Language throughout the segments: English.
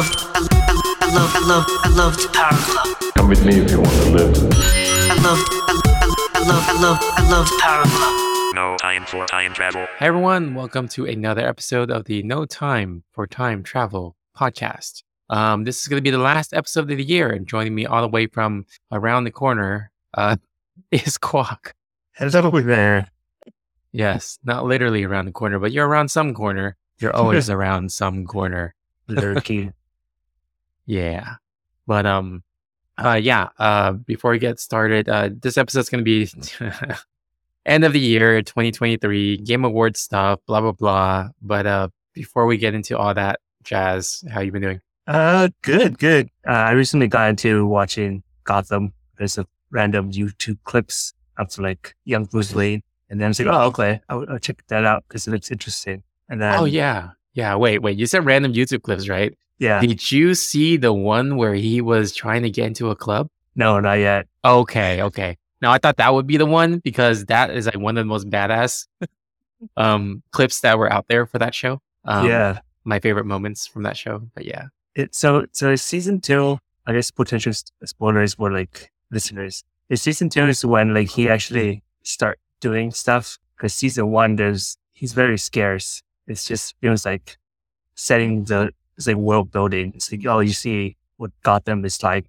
love, I, I, I love, I love, I love the Power Glove. Come with me if you want to live. I love, I, I, I love, I love, I love the Power Glove. No time for time travel. Hi, everyone. Welcome to another episode of the No Time for Time Travel podcast. Um, this is going to be the last episode of the year, and joining me all the way from around the corner uh, is Quack. Hello there. Yes, not literally around the corner, but you're around some corner. You're always around some corner. Lurking. Yeah. But um uh yeah, uh before we get started, uh this episode's gonna be end of the year, 2023, Game Awards stuff, blah blah blah. But uh before we get into all that jazz, how you been doing? Uh, good, good. Uh, I recently got into watching Gotham. There's a random YouTube clips of like young Bruce Wayne. And then I was like, oh, okay, I'll, I'll check that out because it looks interesting. And then, oh yeah. Yeah, wait, wait. You said random YouTube clips, right? Yeah, Did you see the one where he was trying to get into a club? no, not yet. Okay, okay. Now I thought that would be the one because that is like one of the most badass um clips that were out there for that show. Um, yeah. my favorite moments from that show. But yeah, It, so, so season two, I guess potential spoilers for like listeners. It's season two is when like he actually start doing stuff because season one, there's, he's very scarce. It's just, feels like setting the, it's like world building. It's like, oh, you see what Gotham is like.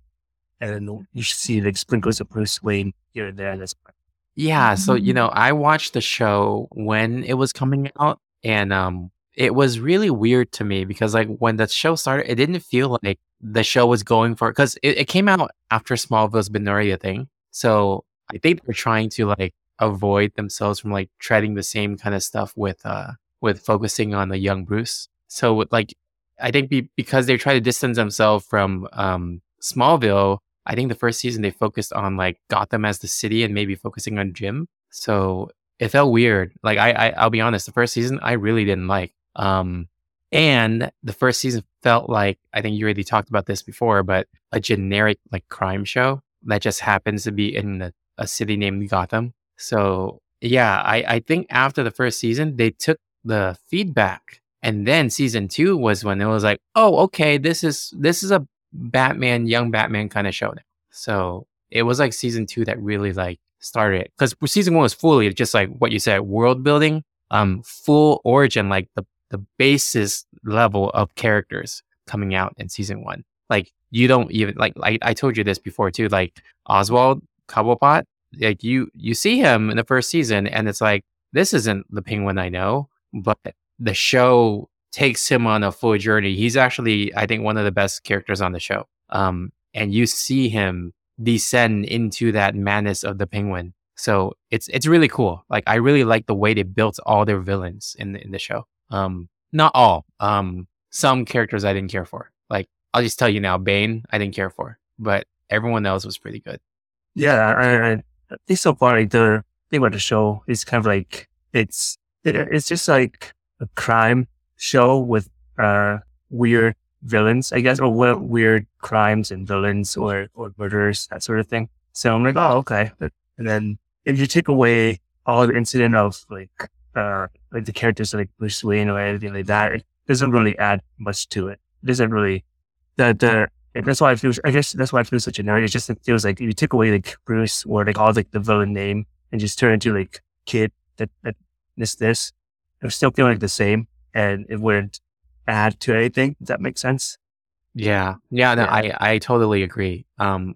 And you see like sprinkles of Bruce Wayne here and there. That's yeah. So you know, I watched the show when it was coming out, and um, it was really weird to me because like when the show started, it didn't feel like the show was going for because it, it came out after Smallville's been a thing. So I think they're trying to like avoid themselves from like treading the same kind of stuff with uh with focusing on the young Bruce. So like I think be, because they try to distance themselves from um Smallville, I think the first season they focused on like Gotham as the city and maybe focusing on Jim. So it felt weird. Like I, I I'll be honest, the first season I really didn't like. Um and the first season felt like I think you already talked about this before, but a generic like crime show that just happens to be in a, a city named Gotham. So yeah, I, I think after the first season they took the feedback and then season two was when it was like, oh, okay, this is this is a Batman, young Batman kind of show now. So it was like season two that really like started it. Because season one was fully just like what you said, world building, um, full origin, like the the basis level of characters coming out in season one. Like you don't even like I, I told you this before too, like Oswald Cobblepot, like you you see him in the first season and it's like, this isn't the penguin I know, but the show takes him on a full journey. He's actually, I think, one of the best characters on the show. Um, and you see him descend into that madness of the penguin. So it's it's really cool. Like I really like the way they built all their villains in the, in the show. Um, not all. Um, some characters I didn't care for. Like I'll just tell you now, Bane I didn't care for, but everyone else was pretty good. Yeah, I, I, think so far, like the thing about the show is kind of like it's it, it's just like a crime show with uh weird villains, I guess, or we- weird crimes and villains or or murders, that sort of thing. So I'm like, oh, okay. And then if you take away all the incident of like uh like the characters like Bruce Wayne or anything like that, it doesn't really add much to it. It doesn't really the the that's why I feel. I guess that's why I feel so generic. It just it feels like if you take away like Bruce or like all like the villain name and just turn it into like kid that that this this, it would still feel like the same, and it wouldn't add to anything. Does that make sense? Yeah. Yeah, no, Yeah. I, I totally agree. Um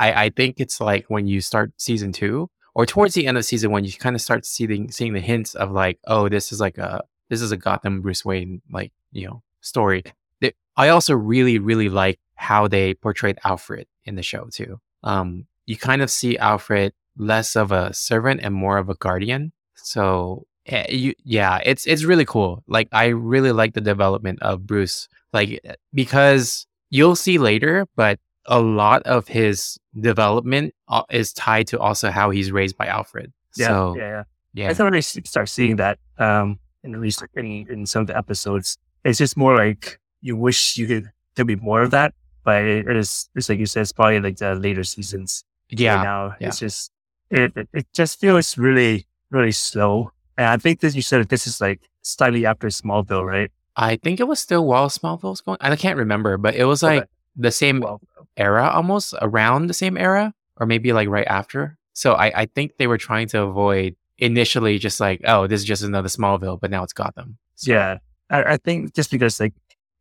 I, I think it's like when you start season two or towards the end of season one, you kind of start seeing seeing the hints of like, oh, this is like a this is a Gotham Bruce Wayne like, you know, story. They- I also really, really like how they portrayed Alfred in the show too. Um you kind of see Alfred less of a servant and more of a guardian. So you, yeah, it's it's really cool. Like I really like the development of Bruce like because you'll see later but a lot of his development uh, is tied to also how he's raised by alfred Yeah, so yeah, yeah. yeah I thought I start seeing that um in at least in, in some of the episodes. It's just more like you wish you could there'd be more of that, but it is it's like you said, it's probably like the later seasons. right yeah now. yeah. It's just it, it it just feels really really slow. And I think that you said that this is like slightly after Smallville, right? I think it was still while Smallville was going. I can't remember, but it was like Okay. the same Well, era almost around the same era or maybe like right after. So I, I think they were trying to avoid initially just like, oh, this is just another Smallville, but now it's Gotham. So, yeah, I, I think just because like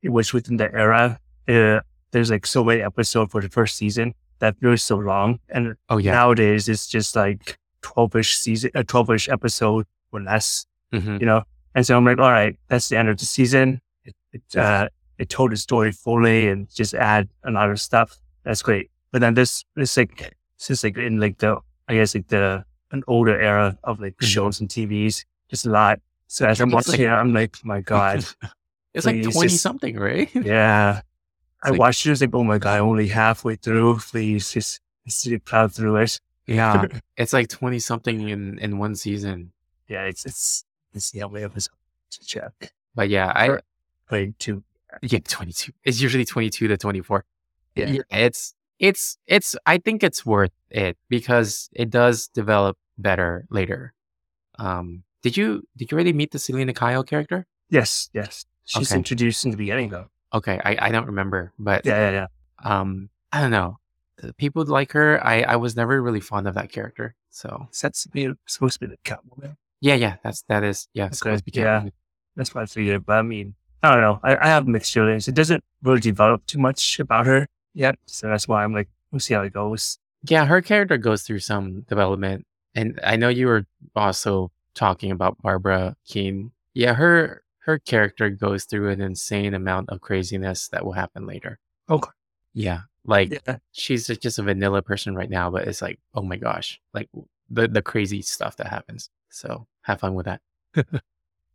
it was within the era, uh, there's like so many episodes for the first season that feels so long, and Oh yeah. nowadays it's just like twelve-ish season, a twelve-ish episode or less, hmm you know. And so I'm like, all right, that's the end of the season. It it, uh, it told the story fully and just add a lot of stuff. That's great. But then this this like this is like in like the I guess like the an older era of like Mhm. shows and TVs, just a lot. So as I'm It's watching like- it, I'm like, my God, It's like 20 just- something, right? yeah. I like- watched it, it's like, oh my God, only halfway through. Please just just plow through it. yeah. It's like 20 something in, in one season. Yeah, it's it's it's the only episode to check. But yeah, I, Wait, two. yeah, 22. It's usually 22 to 24. Yeah. It's, it's, it's, I think it's worth it because it does develop better later. Um, did you, did you already meet the Selina Kyle character? Yes, yes. She's Okay. introduced in the beginning though. Okay. I, I don't remember, but Yeah, yeah, yeah. um i don't know people like her i i was never really fond of that character so Is that supposed to be, supposed to be the Catwoman? Yeah yeah that's that is yeah Okay, yeah. That's what I figured. But I mean, I don't know. I, I have mixed feelings. It doesn't really develop too much about her yet. So that's why I'm like, we'll see how it goes. yeah her character goes through some development and i know you were also talking about barbara kean yeah her her character goes through an insane amount of craziness that will happen later Okay. yeah like Yeah. she's just a vanilla person right now but it's like oh my gosh like the the crazy stuff that happens so have fun with that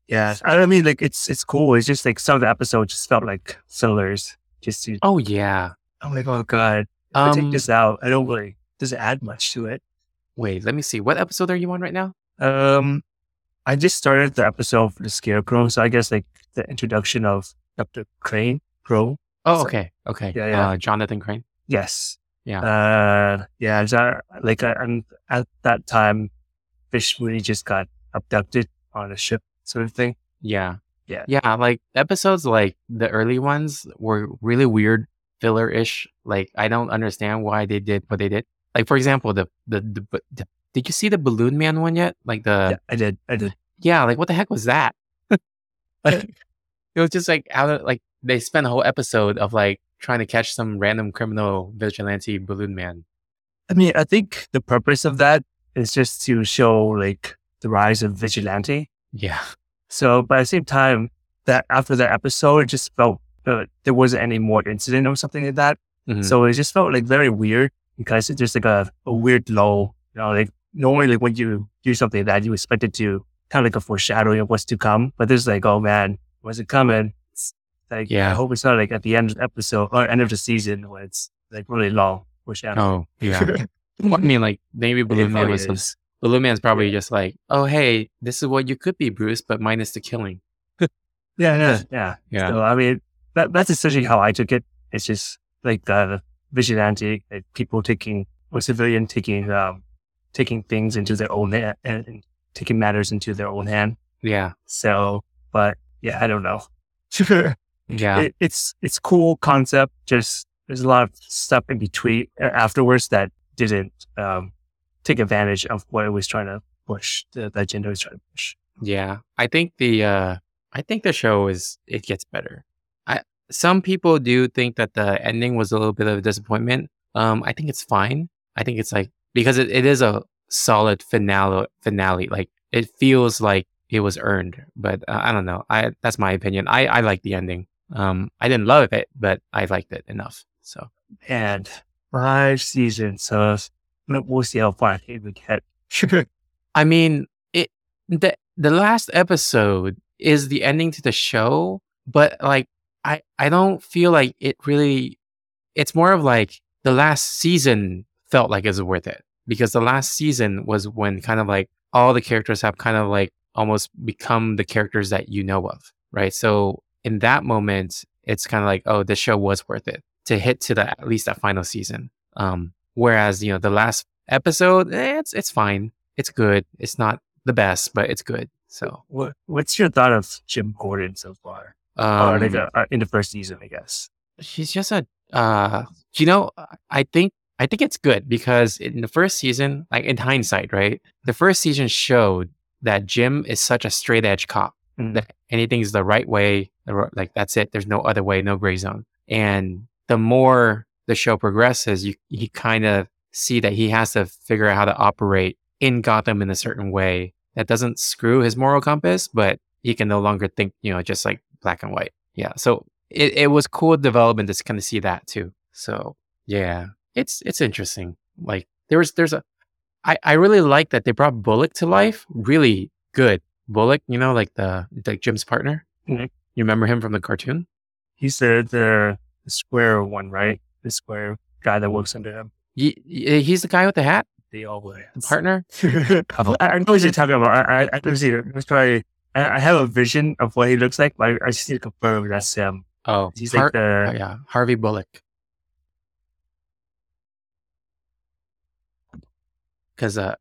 Yeah. I mean, like, it's it's cool. It's just like some of the episodes just felt like fillers. Just to, oh yeah I'm like, oh God. If I Um, take this out, I don't really, doesn't add much to it. Wait, let me see. What episode are you on right now? Um, I just started the episode for the Scarecrow. So I guess like the introduction of Dr. Crane, Crow. Oh, So- okay. Okay. Yeah, yeah. Uh, Jonathan Crane. Yes. Yeah. Uh, yeah. is that- like, I, I'm at that time, Fish just got abducted on a ship, sort of thing. Yeah. Yeah. Yeah. Like episodes like the early ones were really weird, filler ish. Like I don't understand why they did what they did. Like for example, the the, the, the did you see the Balloon Man one yet? Like the yeah, I did. I did. yeah, like what the heck was that? it was just like out of like they spent a whole episode of like trying to catch some random criminal vigilante balloon man. I mean, I think the purpose of that is just to show like the rise of vigilante. Yeah. So, but at the same time, that after that episode, it just felt uh, there wasn't any more incident or something like that. Mhm. So it just felt like very weird because it's just like a, a weird lull. You know, like normally like when you do something like that, you expect it to kind of like a foreshadowing of what's to come. But this is like, oh man, what's it coming? It's like, Yeah. I hope it's not like at the end of the episode or end of the season when it's like really long foreshadowing. Oh yeah. Well, I mean, like maybe Balloon Man was some, is. Balloon Man's probably Yeah. just like, oh hey, this is what you could be, Bruce, but minus the killing. Yeah, yeah, yeah. Yeah. So I mean, that that's essentially how I took it. It's just like the vigilante, like people taking or civilian taking um taking things into their own hand and, and taking matters into their own hand. Yeah. So, but yeah, I don't know. Yeah. it, it's it's cool concept. Just there's a lot of stuff in between uh, afterwards that didn't um take advantage of what it was trying to push. The, the agenda was trying to push. Yeah. I think the uh I think the show is it gets better. I some people do think that the ending was a little bit of a disappointment. Um I think it's fine. I think it's like because it, it is a solid finale finale. Like it feels like it was earned. But uh, I don't know. I that's my opinion. I I like the ending. Um I didn't love it, but I liked it enough. So and five seasons. So we'll see how far it would get. I mean, it the the last episode is the ending to the show, but like I I don't feel like it really. It's more of like the last season felt like it was worth it because the last season was when kind of like all the characters have kind of like almost become the characters that you know of, right? So in that moment, it's kind of like oh, the show was worth it to hit to the at least that final season. Um, whereas you know the last episode, eh, it's it's fine it's good. It's not the best, but it's good. So What What's your thought of Jim Gordon so far? Um, like uh, in the first season, I guess. she's just a uh you know i think i think it's good because in the first season like in hindsight right the first season showed that jim is such a straight edge cop Mm. that anything's the right way like that's it there's no other way no gray zone and the more the show progresses you you kind of see that he has to figure out how to operate in gotham in a certain way that doesn't screw his moral compass but he can no longer think you know just like black and white. Yeah so it, it was cool development to kind of see that too. So yeah it's it's interesting. Like there was there's a i i really like that they brought bullock to life. Really good. Bullock you know like the like jim's partner? Mhm. you remember him from the cartoon? He's the, the the square one, right? The square guy that works under him. Ye- he's the guy with the hat They all the partner I, I know what you're talking about. I, I, I see. Let's try. I, I have a vision of what he looks like, but I, I just need to confirm that's him. oh He's Har- like the oh, yeah harvey bullock because uh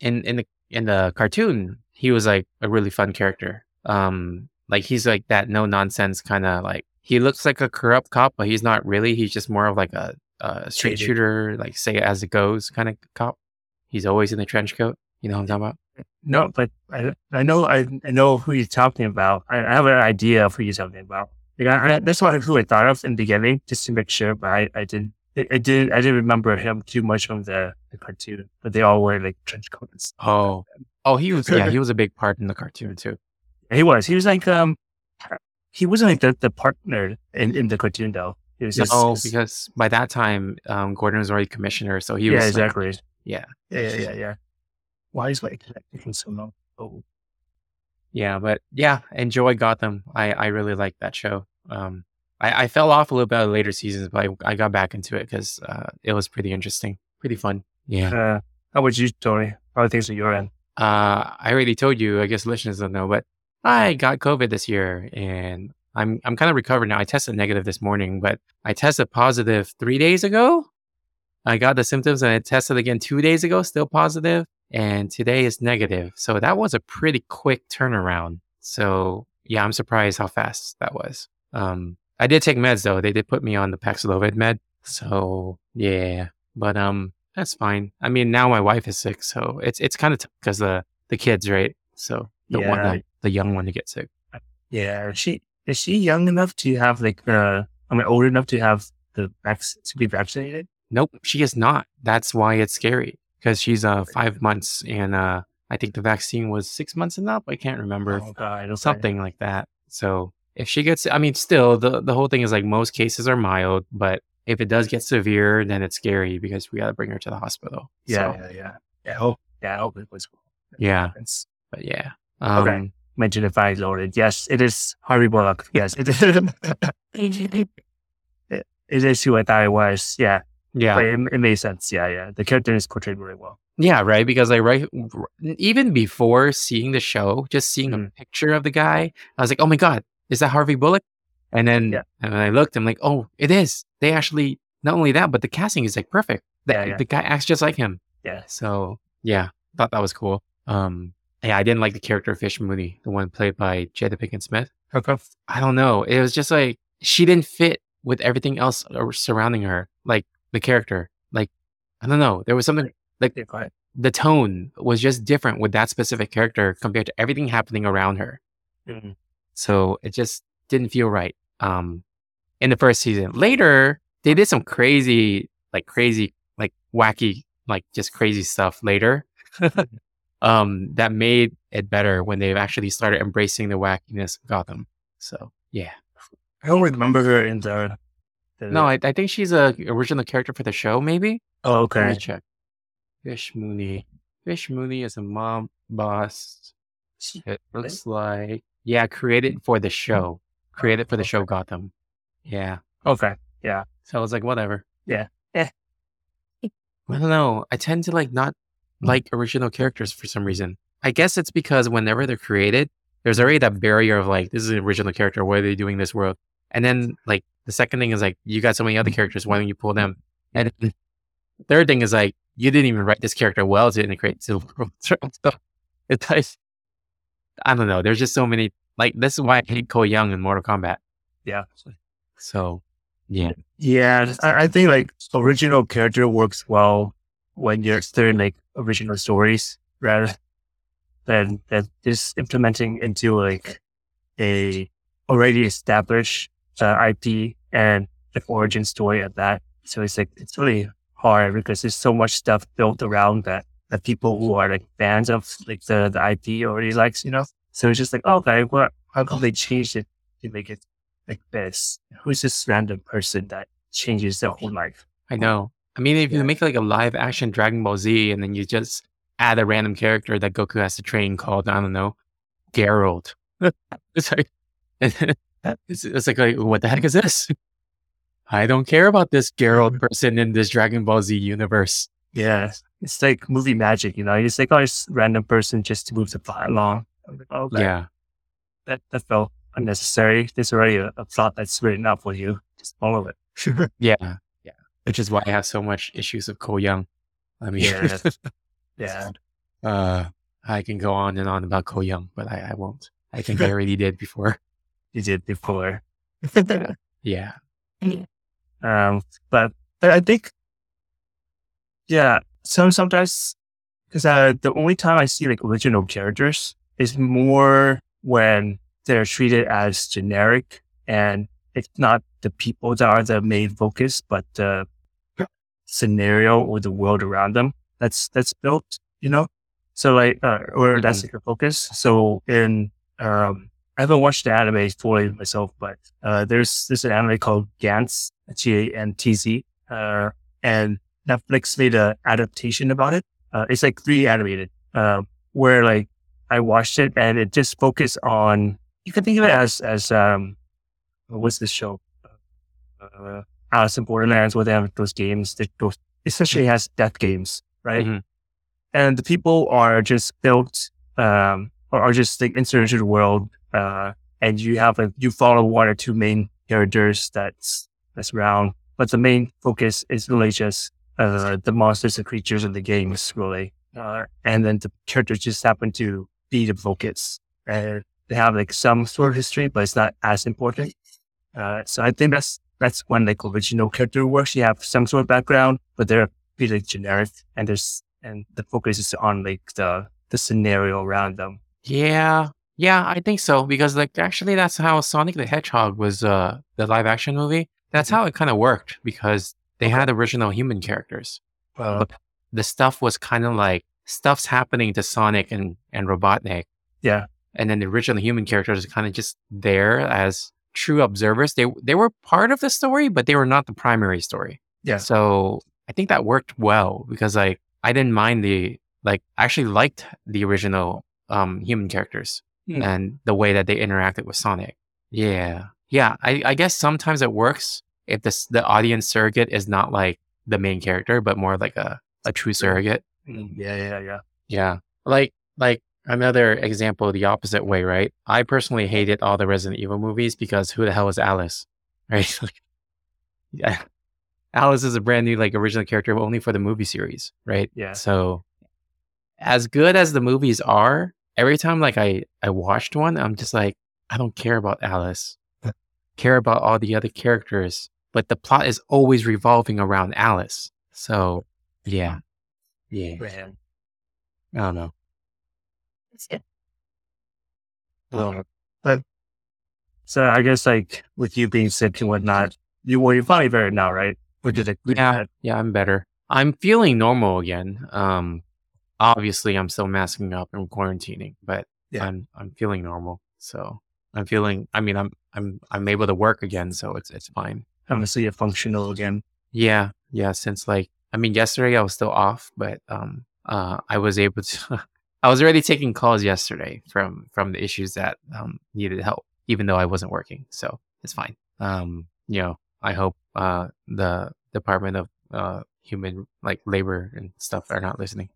in in the in the cartoon he was like a really fun character um like he's like that no nonsense kind of like he looks like a corrupt cop but he's not really he's just more of like a, a straight Shaded. shooter like say it as it goes kind of cop he's always in the trench coat you know what i'm talking about no, but I, I know I, I know who you're talking about. I, I have an idea of who you're talking about. Like I, I, that's what who I thought of in the beginning, just to make sure. But I, I didn't. I, I did. I didn't remember him too much from the, the cartoon. But they all wear like trench coats. oh oh he was yeah he was a big part in the cartoon too He was. He was like um. He wasn't like the, the partner in, in the cartoon though. He was just no because by that time um gordon was already commissioner so he yeah, was like- exactly. yeah Yeah, yeah, yeah, yeah. Why is like taking so long? Oh, Yeah, but yeah, enjoy Gotham. I I really like that show. Um, I I fell off a little bit of later seasons, but I, I got back into it because uh, it was pretty interesting, pretty fun. Yeah. uh, how about you, Tony? How are things at your end? Uh, I already told you. I guess listeners don't know, but I got COVID this year, and I'm I'm kind of recovered now. I tested negative this morning, but I tested positive three days ago. I got the symptoms, and I tested again two days ago, still positive, and today is negative. So that was a pretty quick turnaround. So yeah, I'm surprised how fast that was. Um, I did take meds though. They did put me on the Paxlovid med. So yeah, but um, that's fine. I mean, now my wife is sick, so it's it's kind of because the the kids, right? So want Yeah. the, the young one to get sick. Yeah, is she is she young enough to have like uh, I mean, old enough to have the vac- to be vaccinated? Nope, she is not. That's why it's scary because she's uh five months and uh I think the vaccine was six months and up. I can't remember Oh God, okay. something like that. So if she gets, I mean, still the the whole thing is like most cases are mild, but if it does get severe, then it's scary because we got to bring her to the hospital. Yeah, So, yeah, yeah. Yeah, I hope. Yeah, I hope it was. yeah, It's but yeah. Um, Okay. mentioned if I loaded. Yes, it is Harvey Bullock. Yes, it is. it, it is who I thought it was. Yeah, Yeah. but it, it made sense. Yeah, yeah. The character is portrayed really well. Yeah, right. Because I right, even before seeing the show, just seeing a Mm. picture of the guy, I was like, "Oh my god, is that Harvey Bullock?" And then Yeah. and I looked, I'm like, "Oh, it is." They actually not only that, but the casting is like perfect. The, Yeah, yeah. the guy acts just like him. Yeah. So yeah, thought that was cool. Um, yeah, I didn't like the character of Fish Mooney, the one played by Jada Pinkett Smith. Come? I don't know. It was just like she didn't fit with everything else surrounding her, like the character. Like I don't know. There was something Yeah, go ahead. the tone was just different with that specific character compared to everything happening around her. Mhm. So it just didn't feel right. Um, in the first season. Later, they did some crazy, like crazy, like wacky, like just crazy stuff later. um, that made it better when they've actually started embracing the wackiness of Gotham. So yeah. I don't remember her in the. the No, I, I think she's a original character for the show, maybe. oh, Let me okay. check. Fish Mooney. Fish Mooney is a mom boss. It looks like yeah, created for the show. Created for the show Gotham. Yeah. Okay. Yeah. So I was like, whatever. Yeah. Eh. I don't know. I tend to like not Mm. like original characters for some reason. I guess it's because whenever they're created, there's already that barrier of like, this is an original character. What are they doing in this world? And then like the second thing is like, you got so many other characters. Why don't you pull them? And the third thing is like, you didn't even write this character well to integrate to the world. so it's like, I don't know. There's just so many like this is why I hate Cole Young in Mortal Kombat. Yeah. So yeah. Yeah. I, I think like original character works well when you're like original stories rather than, than just implementing into like a already established uh, IP and the origin story of that. So it's like, it's really hard because there's so much stuff built around that, that people who are like fans of like the, the IP already likes, you know? So it's just like, okay, what, how come they changed it to make it like this? Who's this random person that changes their whole life? I know. I mean, if Yeah. you make like a live action Dragon Ball Z and then you just add a random character that Goku has to train called, I don't know, Geralt. it's like, it's, it's like, like, what the heck is this? I don't care about this Geralt person in this Dragon Ball Z universe. Yeah. It's like movie magic, you know? It's like, oh, it's random person just to move the plot along. Like, oh, okay. Yeah. That, that felt unnecessary. There's already a, a plot that's written out for you. Just follow it. Yeah. Yeah. Which is why I have so much issues with Cole Young. I mean, Yeah. yeah. uh, I can go on and on about Cole Young, but I, I won't. I think I already did before. You did before. Yeah. Um, but I I think, yeah, some sometimes because uh, the only time I see like original characters is more when they're treated as generic and it's not the people that are the main focus, but the scenario or the world around them that's that's built, you know. So like, uh, or that's like the focus. So in um, I haven't watched the anime fully myself, but uh, there's there's an anime called Gantz, G A N T Z, uh, and Netflix made a adaptation about it. Uh, it's like 3D animated, uh, where like I watched it and it just focused on. You can think of it as as um, what's this show? Uh, Alice in Borderlands, where they have those games. That those essentially has death games, right? Mhm. And the people are just built, um, or are just like inserted into the world uh, and you have like you follow one or two main characters that's that's around, but the main focus is really just uh, the monsters and creatures in the games, really. Uh, and then the characters just happen to be the focus, and they have like some sort of history, but it's not as important. Uh, so I think that's that's when like original character works. You have some sort of background, but they're pretty generic, and there's and the focus is on like the the scenario around them. Yeah. Yeah, I think so. Because like actually that's how Sonic the Hedgehog was uh the live action movie. That's how it kind of worked because they had original human characters. Well, The stuff was kind of like stuff's happening to Sonic and, and Robotnik. yeah, And then the original human characters are kind of just there as true observers. They they were part of the story, but they were not the primary story. Yeah. So I think that worked well because like I didn't mind the like I actually liked the original um human characters Hmm. and the way that they interacted with Sonic. Yeah. Yeah. I, I guess sometimes it works if the the audience surrogate is not like the main character, but more like a, a true surrogate. Mm, yeah, yeah, yeah. Yeah. Like like another example the opposite way, right? I personally hated all the Resident Evil movies because who the hell is Alice? Right? Like, yeah. Alice is a brand new like original character only for the movie series, right? Yeah. So as good as the movies are, every time like I I watched one, I'm just like I don't care about Alice. care about all the other characters, but the plot is always revolving around Alice. So, yeah. Yeah. Man. I don't know. Well, but so I guess like with you being sick and whatnot, you well, you're probably better now, right? Or did it? Yeah, yeah, I'm better. I'm feeling normal again. Um, obviously, I'm still masking up and quarantining, but Yeah. I'm I'm feeling normal. So I'm feeling. I mean, I'm I'm I'm able to work again, so it's it's fine. Obviously, you're functional again. Yeah, yeah. Since like, I mean, yesterday I was still off, but um, uh, I was able to. I was already taking calls yesterday from from the issues that um needed help, even though I wasn't working. So it's fine. Um, you know, I hope uh the Department of uh Human like Labor and stuff are not listening.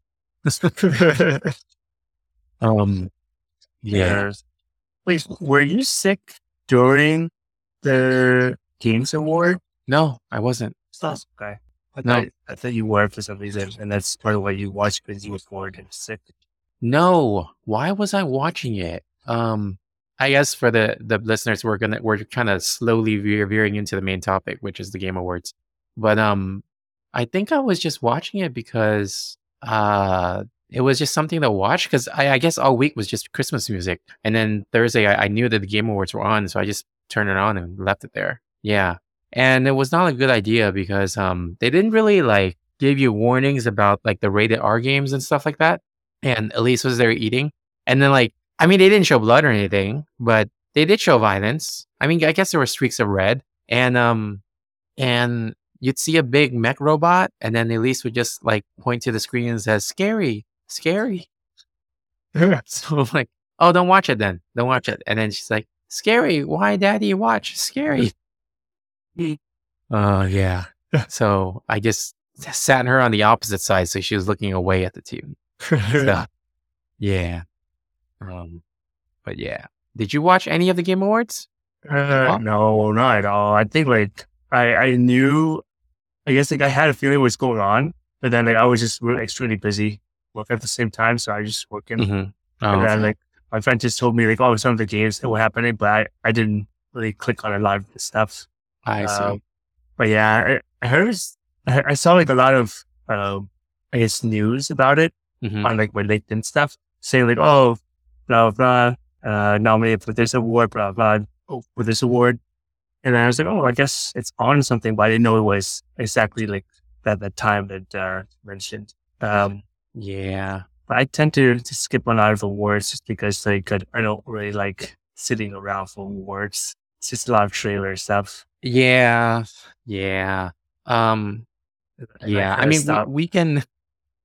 Um, yeah. Yes. Wait, were you sick during the Games Award? No, I wasn't. Stuff. Okay. I No. thought, I thought you were for some reason, and that's part of why you watched because you were bored and sick. No. Why was I watching it? Um, I guess for the the listeners, we're gonna we're kind of slowly veer, veering into the main topic, which is the Game Awards. But um, I think I was just watching it because uh, it was just something to watch because I, I guess all week was just Christmas music, and then Thursday I, I knew that the Game Awards were on, so I just turned it on and left it there. Yeah, and it was not a good idea because um they didn't really like give you warnings about like the rated R games and stuff like that. And Elise was there eating, and then like I mean they didn't show blood or anything, but they did show violence. I mean I guess there were streaks of red, and um and you'd see a big mech robot, and then Elise would just like point to the screen and says, "Scary, scary." so I'm like, "Oh, don't watch it then. Don't watch it." And then she's like, "Scary? Why, Daddy? Watch scary." Oh yeah. so I just sat her on the opposite side, so she was looking away at the TV. So, yeah. Um, but yeah. Did you watch any of the Game Awards? Uh, no, not at all. I think like I I knew, I guess like I had a feeling what was going on, but then like I was just really extremely busy working at the same time, so I just working. Mm-hmm. Oh, and then okay. like my friend just told me like oh some of the games that were happening, but I, I didn't really click on a lot of the stuff. I see. Um, but yeah, I, I heard I saw like a lot of um I guess news about it Mhm. on like my LinkedIn stuff, saying like oh blah blah blah uh nominated for this award blah blah oh, for this award, and then I was like oh I guess it's on something, but I didn't know it was exactly like that that time that uh, mentioned. Um, Yeah. but I tend to, to skip a lot of awards just because like I, I don't really like sitting around for awards. It's just a lot of trailer stuff. Yeah. Yeah. Um, And yeah. I kinda mean, we, we can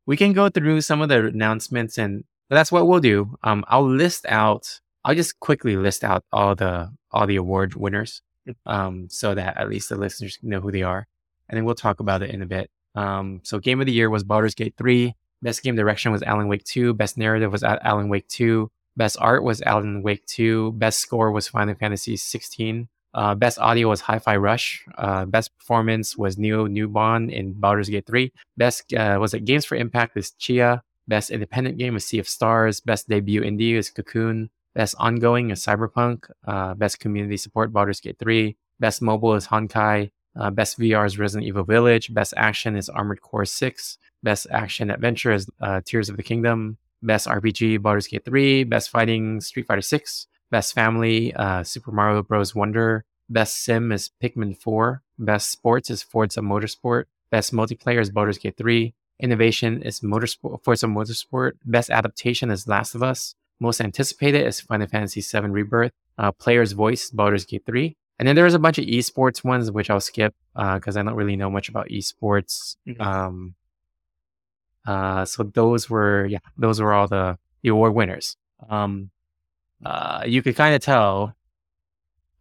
we can go through some of the announcements, and that's what we'll do. Um, I'll list out. I'll just quickly list out all the all the award winners, um, so that at least the listeners know who they are, and then we'll talk about it in a bit. Um, so game of the year was Baldur's Gate three. Best game direction was Alan Wake two. Best narrative was Alan Wake two. Best art was Alan Wake two. Best score was Final Fantasy sixteen. Uh, best audio was Hi-Fi Rush. Uh, best performance was Neil Newbon in Baldur's Gate 3. Best uh, was it Games for Impact is Tchia. Best independent game is Sea of Stars. Best debut indie is Cocoon. Best ongoing is Cyberpunk. Uh, best community support Baldur's Gate 3. Best mobile is Honkai. Uh, best VR is Resident Evil Village. Best action is Armored Core 6. Best action adventure is uh, Tears of the Kingdom. Best RPG Baldur's Gate 3. Best fighting Street Fighter 6. Best family Super Mario Bros. Wonder. Best sim is Pikmin 4. Best sports is Forza Motorsport. Best multiplayer is Baldur's Gate 3. Innovation is Motorsport, Forza Motorsport. Best adaptation is Last of Us. Most anticipated is Final Fantasy VII Rebirth. Uh, player's voice, Baldur's Gate 3. And then there's a bunch of esports ones, which I'll skip because I don't really know much about esports. Mhm. Um, uh, so those were, yeah, those were all the, the award winners. Um, uh, you could kind of tell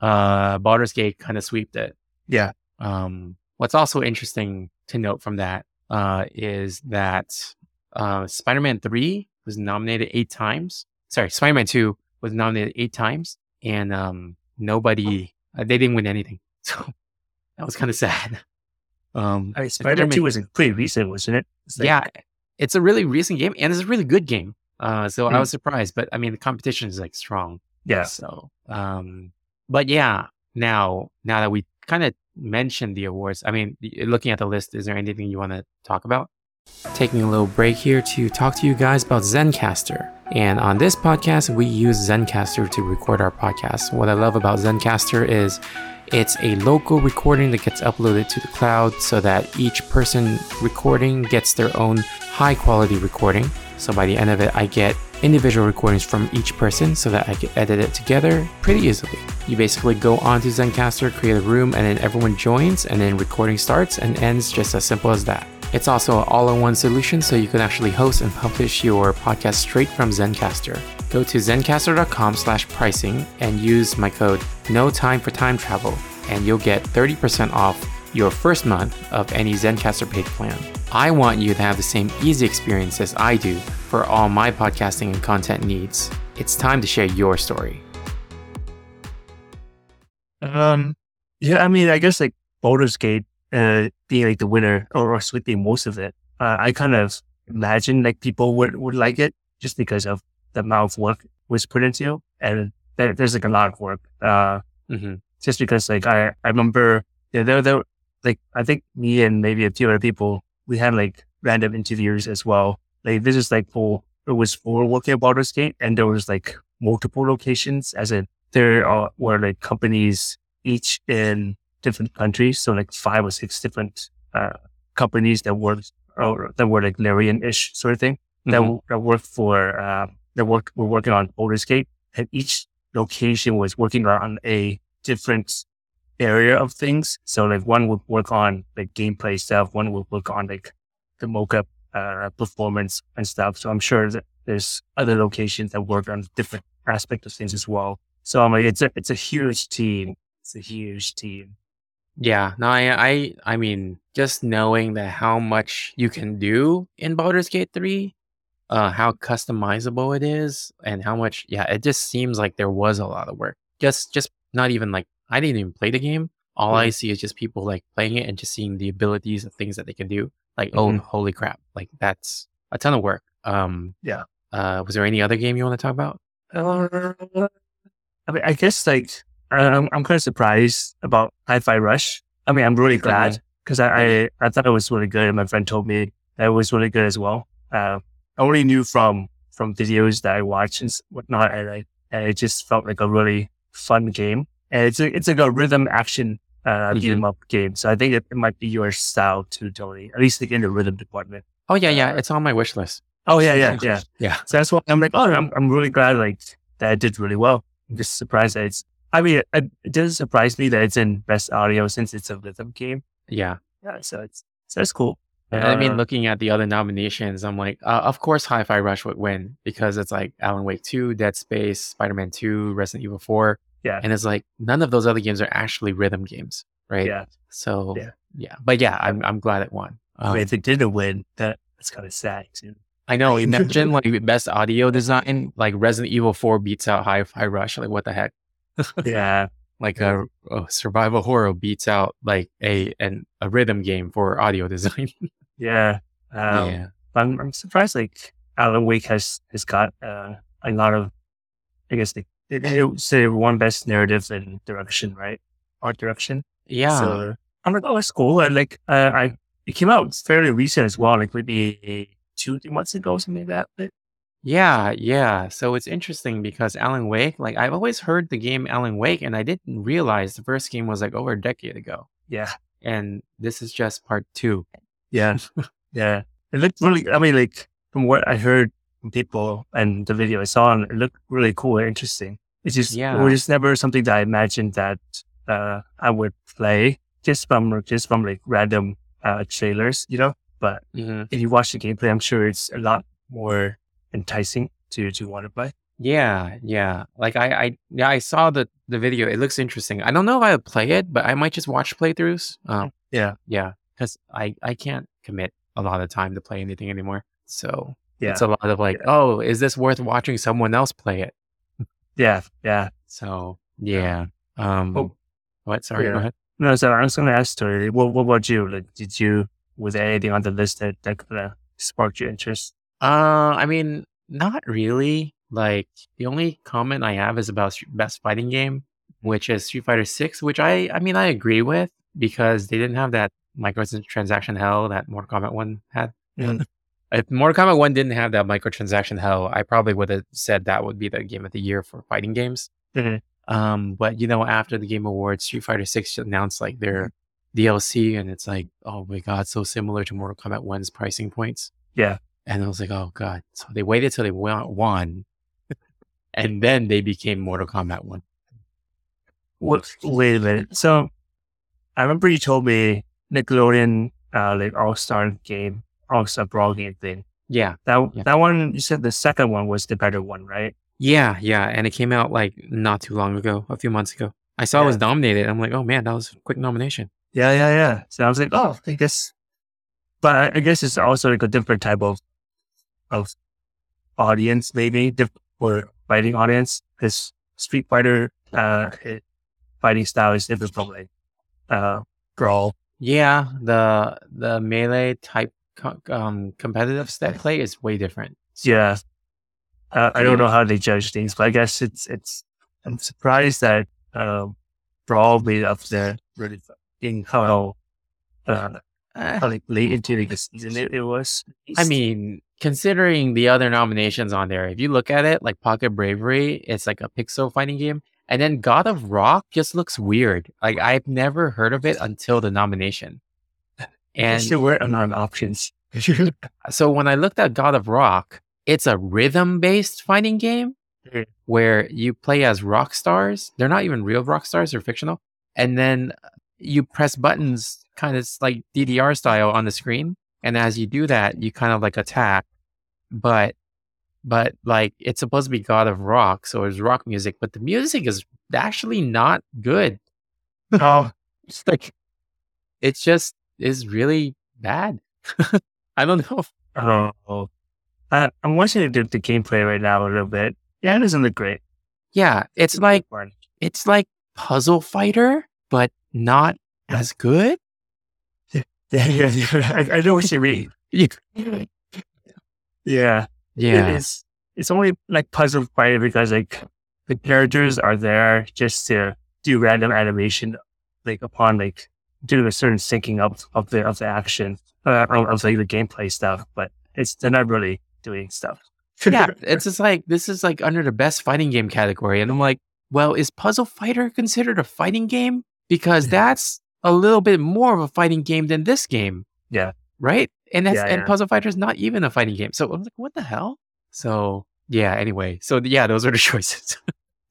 uh, Baldur's Gate kind of sweeped it. Yeah. Um, what's also interesting to note from that uh, is that uh, Spider-Man 3 was nominated eight times. Sorry, Spider-Man 2 was nominated eight times, and um, nobody, uh, they didn't win anything. So that was kind of sad. Um, I mean, Spider-Man Spider-Man- 2 was pretty recent, wasn't it? It's like- yeah, it's a really recent game, and it's a really good game. Uh, so I Hmm. was surprised, but I mean, the competition is like strong. Yeah. So, um, but yeah, now now that we kind of mentioned the awards, I mean, looking at the list, is there anything you want to talk about? Taking a little break here to talk to you guys about Zencastr. And on this podcast, we use Zencastr to record our podcast. What I love about Zencastr is it's a local recording that gets uploaded to the cloud so that each person recording gets their own high quality recording. So by the end of it, I get individual recordings from each person so that I could edit it together pretty easily. You basically go onto Zencastr, create a room, and then everyone joins, and then recording starts and ends just as simple as that. It's also an all in one solution so you can actually host and publish your podcast straight from Zencastr. Go to zencastr.com slash pricing and use my code no time for time travel and you'll get 30% off your first month of any Zencastr paid plan. I want you to have the same easy experience as I do for all my podcasting and content needs. It's time to share your story. Um, yeah, I mean, I guess like Baldur's Gate, uh, being like the winner or, or sweeping most of it, uh, I kind of imagine like people would, would like it just because of the amount of work was put into it. And there, there's like a lot of work. Uh, mm-hmm. just because like I, I remember yeah, there, there, like I think me and maybe a few other people, we had like random interviews as well. Like this is like for, it was for working at Baldur's Gate and there was like multiple locations as in there are, were like companies each in different countries. So like five or six different, uh, companies that worked or that were like Larian-ish sort of thing that, Mhm. that worked for, uh, that work, were working on Baldur's Gate and each location was working on a different area of things. So like one would work on like gameplay stuff, one would work on like the mocap uh, performance and stuff. So I'm sure that there's other locations that work on different aspects of things as well. So I'm like, it's a it's a huge team. It's a huge team. Yeah, no, I, I, I mean, just knowing that how much you can do in Baldur's Gate 3, uh, how customizable it is, and how much, yeah, it just seems like there was a lot of work. Just, just not even like I didn't even play the game. All I see is just people like playing it and just seeing the abilities and things that they can do. Like, oh, Mhm. holy crap! Like that's a ton of work. Um, Yeah. Uh, was there any other game you want to talk about? Uh, I mean, I guess like I'm, I'm kind of surprised about Hi-Fi Rush. I mean, I'm really glad because I, I I thought it was really good, and my friend told me that it was really good as well. Uh, I only knew from from videos that I watched and whatnot, and, I, and it just felt like a really fun game. And it's a, it's like a rhythm action uh, beat 'em up game, so I think it, it might be your style too, Tony. At least like in the rhythm department. Oh yeah, yeah, Uh, it's on my wish list. Oh yeah, yeah, yeah. Yeah. So that's why I'm like, oh, I'm, I'm really glad like that it did really well. I'm just surprised that it's, I mean, it, it doesn't surprise me that it's in best audio since it's a rhythm game. Yeah. Yeah. So it's, so that's cool. And I mean, Uh, looking at the other nominations, I'm like, uh, of course, Hi-Fi Rush would win because it's like Alan Wake 2, Dead Space, Spider-Man 2, Resident Evil 4, Yeah. and it's like none of those other games are actually rhythm games, right? Yeah. So Yeah. yeah, but yeah, I'm I'm glad it won. I Um, mean, if it didn't win, that, that's kind of sad too. I know. Imagine like best audio design, like Resident Evil 4 beats out Hi-Fi Rush. Like what the heck? yeah. Like a, a survival horror beats out like a an, a rhythm game for audio design. Yeah. Um, yeah. I'm, I'm surprised like Alan Wake has, has got, uh, a lot of, I guess they, they, they would say one best narrative and direction, right? Art direction. Yeah. So I'm like, oh, that's cool. And like, uh, I it came out fairly recent as well, like maybe two, three months ago, something like that. But Yeah, yeah. So it's interesting because Alan Wake, like I've always heard the game Alan Wake, and I didn't realize the first game was like over a decade ago. yeah, And this is just part two. yeah, yeah. It looked really. I mean, like from what I heard people and the video I saw, on, it looked really cool and interesting. It's just, Yeah. it was just never something that I imagined that uh, I would play just from just from like random uh, trailers, you know. But hmm if you watch the gameplay, I'm sure it's a lot more enticing to to want to play. Yeah, yeah. Like I, I, yeah, I saw the the video. It looks interesting. I don't know if I would play it, but I might just watch playthroughs. Um, Yeah. yeah, because I I can't commit a lot of time to play anything anymore. So Yeah, it's a lot of like, oh, is this worth watching someone else play it? yeah, yeah. So yeah. Um, Oh. what? Sorry, go ahead. No, so I was going to ask Tori, what, what about you? Like, did you, was there anything on the list that, that kind of sparked your interest? Uh, I mean, not really. Like the only comment I have is about best fighting game, which is Street Fighter Six, which I, I mean, I agree with because they didn't have that microtransaction hell that Mortal Kombat One had. Mm. If Mortal Kombat One didn't have that microtransaction hell, I probably would have said that would be the game of the year for fighting games. Mhm. Um, but you know, after the Game Awards, Street Fighter Six announced like their DLC, and it's like, oh my god, so similar to Mortal Kombat One's pricing points. Yeah. And I was like, oh god. So they waited till they won, and then they became Mortal Kombat One. What, wait a minute. So I remember you told me Nickelodeon, uh, like All-Star game, Brawl game thing. Yeah, That, Yeah. that one, you said the second one was the better one, right? yeah, yeah. And it came out like not too long ago, a few months ago. I saw it was nominated. I'm like, oh man, that was a quick nomination. Yeah, yeah, yeah. So I was like, oh, I guess, but I, guess it's also like a different type of, of audience, maybe, diff- or fighting audience. Because Street Fighter, uh, fighting style is different from like, uh, Brawl. Yeah, the the melee type co- um competitive step play is way different. Yeah. Uh, I don't know how they judge things, but I guess it's, it's, I'm surprised that um, Brawl made up there really in how uh, Eh, how like late into the season it, it was. I mean, considering the other nominations on there, if you look at it, like Pocket Bravery, it's like a pixel fighting game. And then God of Rock just looks weird. Like I've never heard of it until the nomination. And there were of options. so when I looked at God of Rock, it's a rhythm based fighting game Mhm. where you play as rock stars. They're not even real rock stars, they're fictional. And then you press buttons kind of like DDR style on the screen. And as you do that, you kind of like attack. But but like it's supposed to be God of Rock, so it's rock music, but the music is actually not good. oh, It's like it's just is really bad. I don't know. oh. Uh, I'm watching the, the gameplay right now a little bit. Yeah, it doesn't look great. Yeah, it's like it's like puzzle fighter, but not as good. yeah, yeah, yeah. I, I know what you mean. Yeah, Yeah, yeah, It's it's only like puzzle fighter because like the characters are there just to do random animation, like upon like do a certain syncing up of the of the action uh, of, of like the gameplay stuff. But it's they're not really doing stuff. yeah. It's just like this is like under the best fighting game category, and I'm like, well, is Puzzle Fighter considered a fighting game? Because that's a little bit more of a fighting game than this game. Yeah. right. And that's Yeah, and yeah. Puzzle Fighter is not even a fighting game. So I was like, what the hell? So yeah. Anyway, so yeah, those are the choices.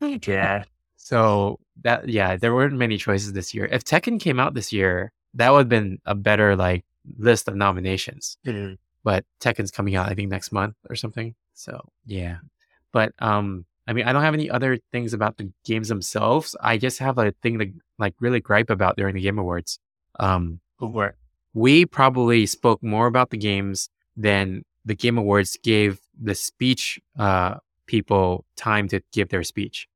yeah, So that yeah, there weren't many choices this year. If Tekken came out this year, that would have been a better like list of nominations. Mm. But Tekken's coming out I think next month or something. So yeah. But um I mean I don't have any other things about the games themselves. I just have a thing to like really gripe about during the Game Awards. Um work. we probably spoke more about the games than the Game Awards gave the speech uh people time to give their speech.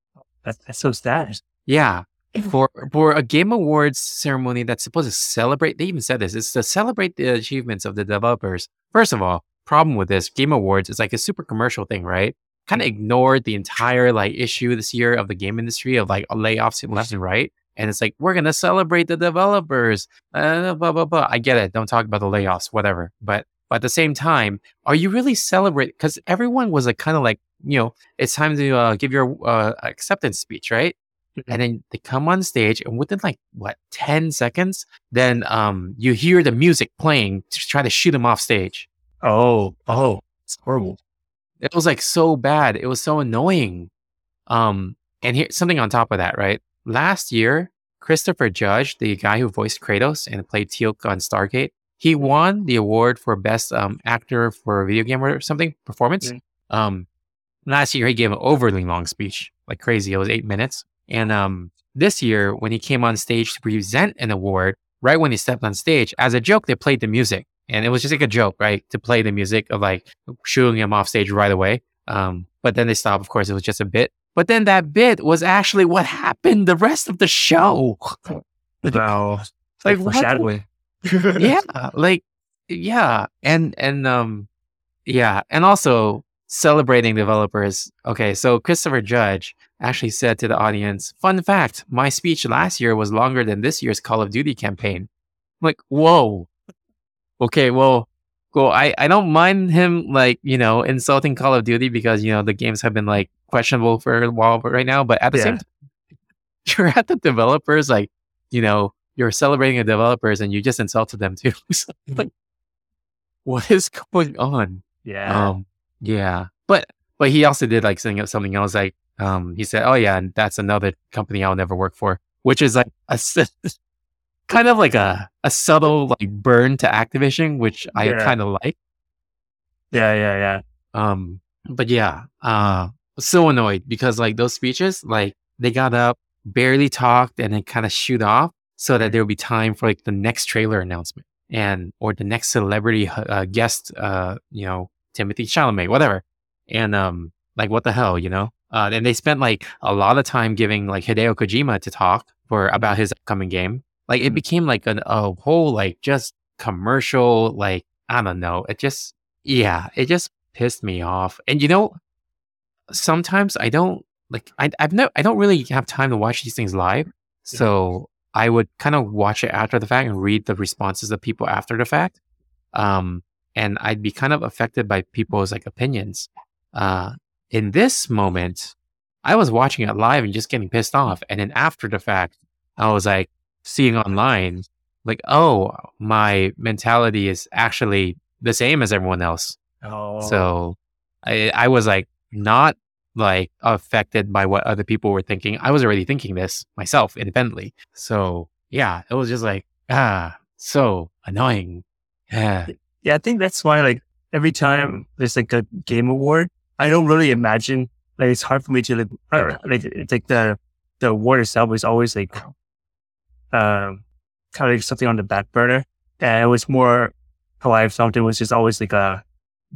That's, that's so sad. Yeah. For for a Game Awards ceremony that's supposed to celebrate, they even said this, it's to celebrate the achievements of the developers. First of all, problem with this Game Awards is like a super commercial thing, right? Kind of ignored the entire like issue this year of the game industry of like layoffs left and right. And it's like, we're gonna celebrate the developers. Uh, blah blah blah. I get it. Don't talk about the layoffs, whatever. But but at the same time, are you really celebrating? Because everyone was like kind of like, you know, it's time to uh, give your uh, acceptance speech, right? and then they come on stage and within like what 10 seconds then um you hear the music playing to try to shoot them off stage Oh, oh, it's horrible. it was like so bad it was so annoying um and here something on top of that right last year christopher judge the guy who voiced kratos and played teal'c on stargate he won the award for best um actor for a video game or something performance Mm. um last year he gave an overly long speech like crazy. It was eight minutes. And um this year when he came on stage to present an award right when he stepped on stage as a joke they played the music. And it was just like a joke right? To play the music of like shooing him off stage right away. Um but then they stopped of course it was just a bit. But then that bit was actually what happened the rest of the show. Wow. like what foreshadowing. yeah like yeah. And and um yeah. And also celebrating developers. Okay so christopher judge actually said to the audience fun fact my speech last year was longer than this year's call of duty campaign. I'm like whoa. Okay well well i i don't mind him like you know insulting call of duty because you know the games have been like questionable for a while right now but at the same time you're at the developers like you know you're celebrating the developers and you just insulted them too. So, like what is going on? Yeah. um yeah but but he also did like saying something else like um he said oh yeah and that's another company i'll never work for which is like a kind of like a a subtle like burn to activision which i Yeah. kind of like yeah, yeah, yeah. um, but yeah, uh, so annoyed because like those speeches, like they got up, barely talked, and then kind of shoot off so that there would be time for like the next trailer announcement and or the next celebrity uh, guest, uh, you know, Timothy Chalamet, whatever. And um, like what the hell, you know? Uh, and they spent like a lot of time giving like Hideo Kojima to talk for about his upcoming game. Like it Mhm. became like an, a whole like just commercial, like I don't know. It just yeah, it just pissed me off. And you know, sometimes I don't like I I've no I don't really have time to watch these things live, so I would kind of watch it after the fact and read the responses of people after the fact. Um, and I'd be kind of affected by people's like opinions. Uh, in this moment, I was watching it live and just getting pissed off, and then after the fact, I was like seeing online, like, oh, my mentality is actually the same as everyone else. Oh, So I I was like not like affected by what other people were thinking. I was already thinking this myself independently. So yeah, it was just like ah so annoying. Yeah. Yeah, I think that's why like every time there's like a game award, I don't really imagine like it's hard for me to like, uh, like it's like the the award itself is always like um kind of like something on the back burner. And it was more how I felt it was just always like a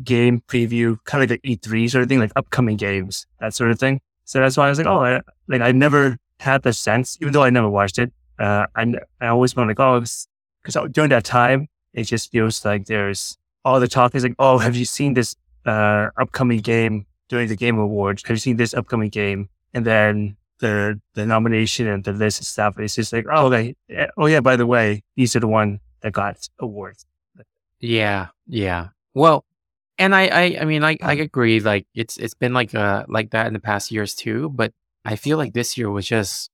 game preview, kind of like the E3 sort of thing, like upcoming games, that sort of thing. So that's why I was like, oh, I, like I never had the sense, even though I never watched it. Uh, I, I always went like, oh, because during that time, it just feels like there's all the talk is like, oh, have you seen this uh, upcoming game during the Game Awards? Have you seen this upcoming game? And then the the nomination and the list and stuff is just like, oh, okay. eh, oh yeah, by the way, these are the one that got awards. Yeah. Yeah. Well, and I I, I mean I, I agree like it's it's been like uh like that in the past years too, but I feel like this year was just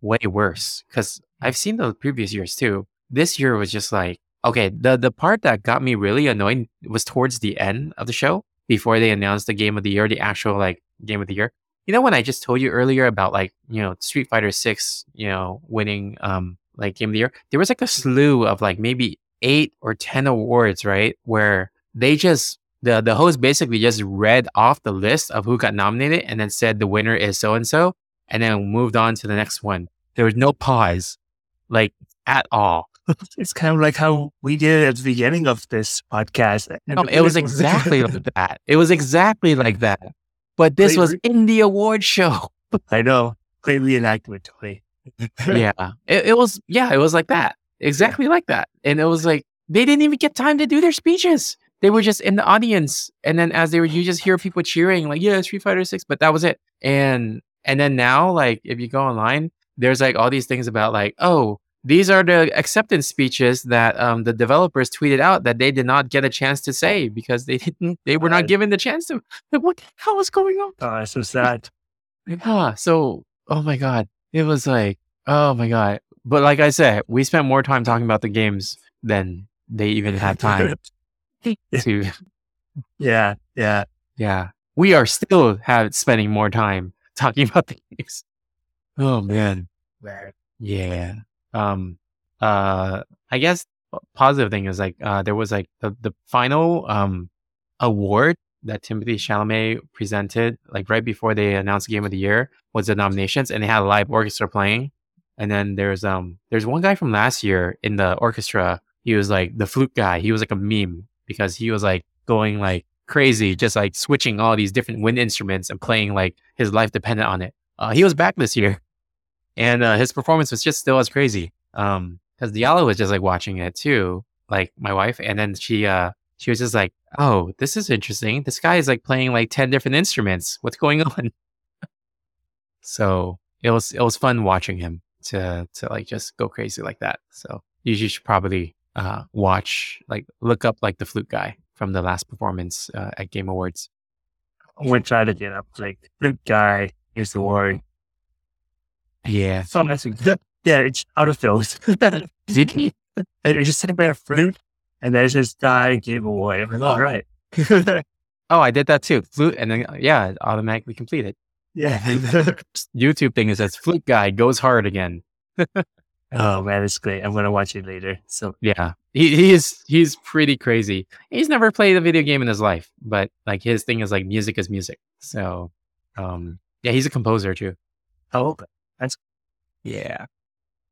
way worse cuz I've seen the previous years too. This year was just like okay, the the part that got me really annoyed was towards the end of the show before they announced the game of the year, the actual like game of the year. You know when I just told you earlier about like, you know, Street Fighter 6, you know, winning um like game of the year. There was like a slew of like maybe 8 or 10 awards, right? Where they just the the host basically just read off the list of who got nominated and then said the winner is so and so and then moved on to the next one. There was no pause like at all. It's kind of like how we did at the beginning of this podcast. No, um, it was exactly like that. It was exactly like that. But this was in the award show. I know. Great reenactment, Tony. yeah. It, it was, yeah, it was like that. Exactly like that. And it was like, they didn't even get time to do their speeches. They were just in the audience. And then as they were, you just hear people cheering, like, yeah, Street Fighter 6, but that was it. And, and then now, like, if you go online, there's like all these things about like, oh, these are the acceptance speeches that um, the developers tweeted out that they did not get a chance to say because they didn't, they were not given the chance to. Like, what the hell is going on? Oh, it's so sad. Yeah. So, oh my God. It was like, oh my God. But like I said, we spent more time talking about the games than they even had time to. yeah, yeah. Yeah. We are still have spending more time talking about the games. Oh man. Yeah. Um, uh, I guess positive thing is like, uh, there was like the, the final, um, award that Timothy Chalamet presented, like right before they announced Game of the Year, was the nominations, and they had a live orchestra playing. And then there's um there's one guy from last year in the orchestra. He was like the flute guy. He was like a meme because he was like going like crazy, just like switching all these different wind instruments and playing like his life depended on it. Uh, he was back this year, and uh, his performance was just still as crazy. Um, because Diallo was just like watching it too, like my wife, and then she uh she was just like, "Oh, this is interesting. This guy is like playing like ten different instruments. What's going on?" so it was it was fun watching him to to like just go crazy like that. So you should probably uh watch like look up like the flute guy from the last performance uh, at Game Awards. To try to get up. Like, flute guy, here's the word. Yeah, So that's yeah, it's out of those. did he? you're just sitting by a flute, and there's this guy gave away. I'm like, all right. Oh, I did that too. Flute, and then yeah, automatically completed. yeah. YouTube thing is says flute guy goes hard again. oh man, it's great. I'm gonna watch it later. So Yeah, he he is he's pretty crazy. He's never played a video game in his life, but like his thing is like music is music. So, um, yeah, he's a composer too. oh, Yeah.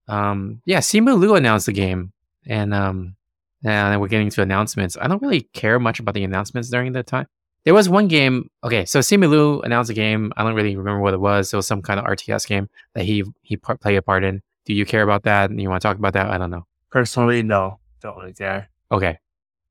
Um, yeah, Simu Liu announced the game, and um, and we're getting to announcements. I don't really care much about the announcements during that time. There was one game. Okay, so Simu Liu announced a game. I don't really remember what it was. It was some kind of RTS game that he he part, played a part in. Do you care about that? You want to talk about that? I don't know. personally, no, don't really care. Okay.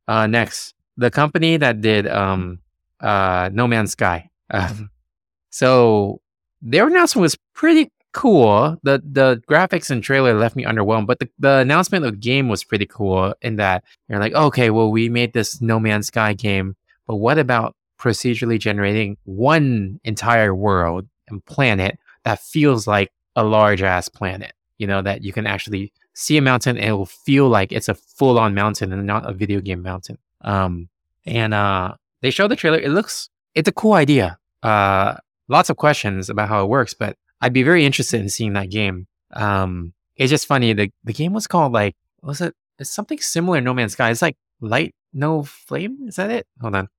Uh, next, the company that did um, uh, No Man's Sky. Uh, so their announcement was pretty cool. The the graphics and trailer left me underwhelmed, but the, the announcement of the game was pretty cool in that you're like, okay, well, we made this No Man's Sky game, but what about procedurally generating one entire world and planet that feels like a large ass planet? You know, that you can actually see a mountain and it will feel like it's a full on mountain and not a video game mountain. Um, and uh, they show the trailer. It looks, it's a cool idea. Uh, lots of questions about how it works, but I'd be very interested in seeing that game. Um, it's just funny. The the game was called like was it? It's something similar. No Man's Sky. It's like Light No Flame. Is that it? Hold on.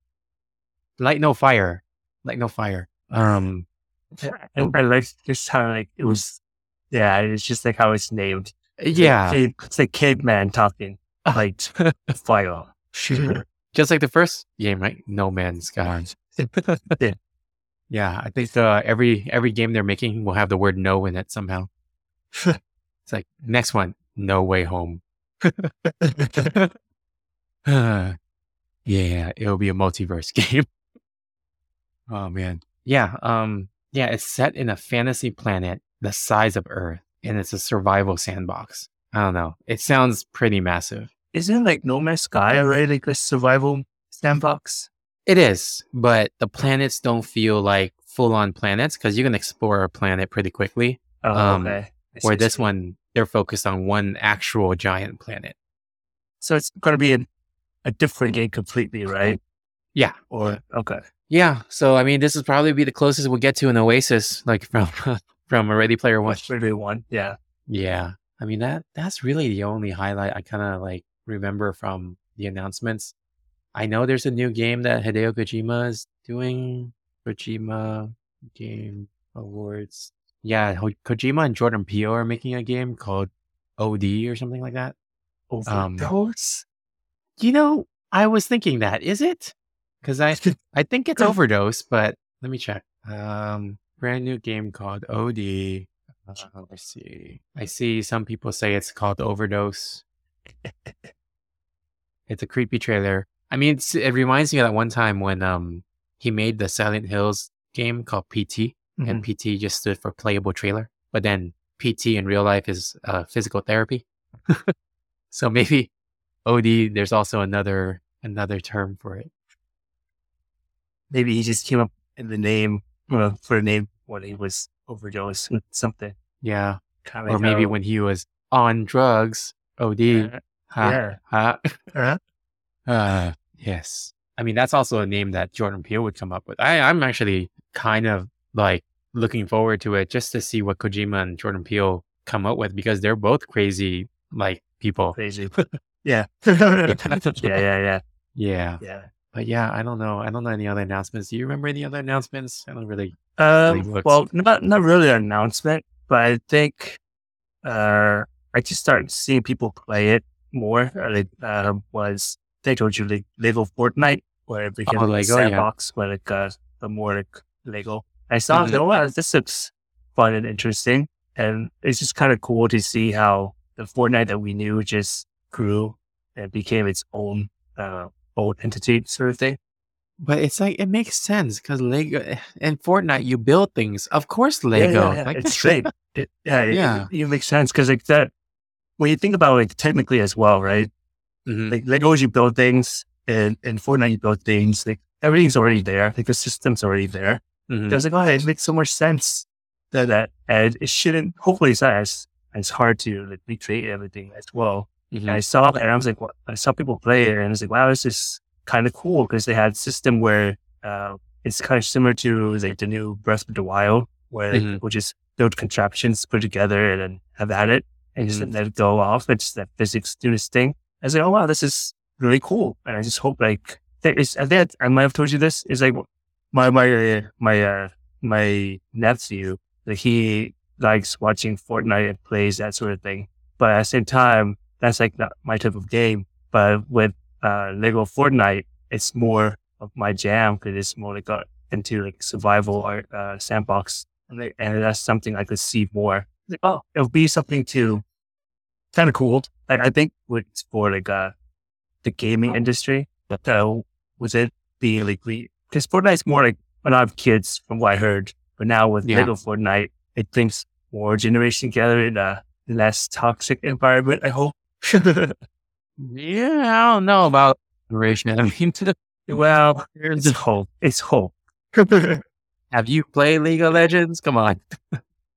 Light No Fire. Light No Fire. Um, I, I like just how like it was. Yeah, it's just like how it's named. yeah, It's like, it's like caveman talking. Like fire. Sure. just like the first game, right? No Man's Sky. Yeah. Yeah, I think uh, every every game they're making will have the word "no" in it somehow. it's like next one, "No Way Home." yeah, it'll be a multiverse game. oh man, yeah, um, yeah, it's set in a fantasy planet the size of Earth, and it's a survival sandbox. I don't know. It sounds pretty massive. Isn't like No Man's Sky already like a survival sandbox? It is, but the planets don't feel like full on planets because you can explore a planet pretty quickly. Oh, Um, okay. Where this one, they're focused on one actual giant planet. So it's going to be a, a different game completely, right? Yeah. Or okay. Yeah. So, I mean, this will probably be the closest we'll get to an Oasis, like from from a Ready Player One. Maybe one? Yeah. Yeah. I mean, that that's really the only highlight I kind of like remember from the announcements. I know there's a new game that Hideo Kojima is doing. Kojima Game Awards. Yeah, Kojima and Jordan Peele are making a game called OD or something like that. Um, Overdose. You know, I was thinking that is it? Because I I think it's Overdose, but let me check. Um, brand new game called OD. Uh, let's see. I see some people say it's called Overdose. it's a creepy trailer. I mean, it's, it reminds me of that one time when um he made the Silent Hills game called PT, and PT just stood for playable trailer. But then PT in real life is uh, physical therapy. so maybe OD. There's also another another term for it. Maybe he just came up in the name well, for a name when he was overdose with something. Yeah, Kind or maybe when he was on drugs. OD. Yeah. Ha, yeah. ha. Uh-huh. Uh, yes. I mean, that's also a name that Jordan Peele would come up with. I, I'm actually kind of like looking forward to it just to see what Kojima and Jordan Peele come up with because they're both crazy, like people. Crazy. yeah. yeah. Yeah. Yeah. Yeah. Yeah. But yeah, I don't know. I don't know any other announcements. Do you remember any other announcements? I don't really. Um, looks- well, not not really an announcement, but I think uh, I just started seeing people play it more. Uh, Like, uh, was they told you like Lego Fortnite, where it became Oh, like a Lego, yeah. sandbox, where like uh, the more like Lego. I saw, Mhm. oh wow, this looks fun and interesting, and it's just kind of cool to see how the Fortnite that we knew just grew and became its own uh, own entity, sort of thing. But it's like it makes sense because Lego and Fortnite, you build things. Of course, Lego. Yeah, yeah, yeah. Like, it's great. It, yeah, it- Yeah. It, it makes sense because like that. When you think about it technically as well, right? Mhm. Like Legos, you build things, and in Fortnite, you build things. Like everything's already there. Like the system's already there. Mhm. I was like, oh, it makes so much sense that that, and it shouldn't. Hopefully, it's not as as hard to like recreate everything as well. Mhm. And I saw and I was like, what? I saw people play it and I was like, wow, this is kind of cool because they had a system where uh, it's kind of similar to like the new Breath of the Wild, where Mhm. people just build contraptions, put together, and then have at it and just Mhm. let it go off. It's that physics do this thing. I was like, oh wow, this is really cool. And I just hope like there is. I think I might have told you this. Is like my my my uh, my nephew. Like he likes watching Fortnite and plays that sort of thing. But at the same time, that's like not my type of game. But with uh, Lego Fortnite, it's more of my jam because it's more like a, into like survival or uh, sandbox, and, like, and that's something I could see more. Like, oh, it'll be something to kind of cool. Like I think with for like uh the gaming industry, uh, was it being like because Fortnite's more like a lot of kids, from what I heard, But now with Yeah. Lego Fortnite, it brings more generation together in a less toxic environment. I hope. Yeah, I don't know about generation. I mean, to the well, it's hope. It's hope. have you played League of Legends? Come on.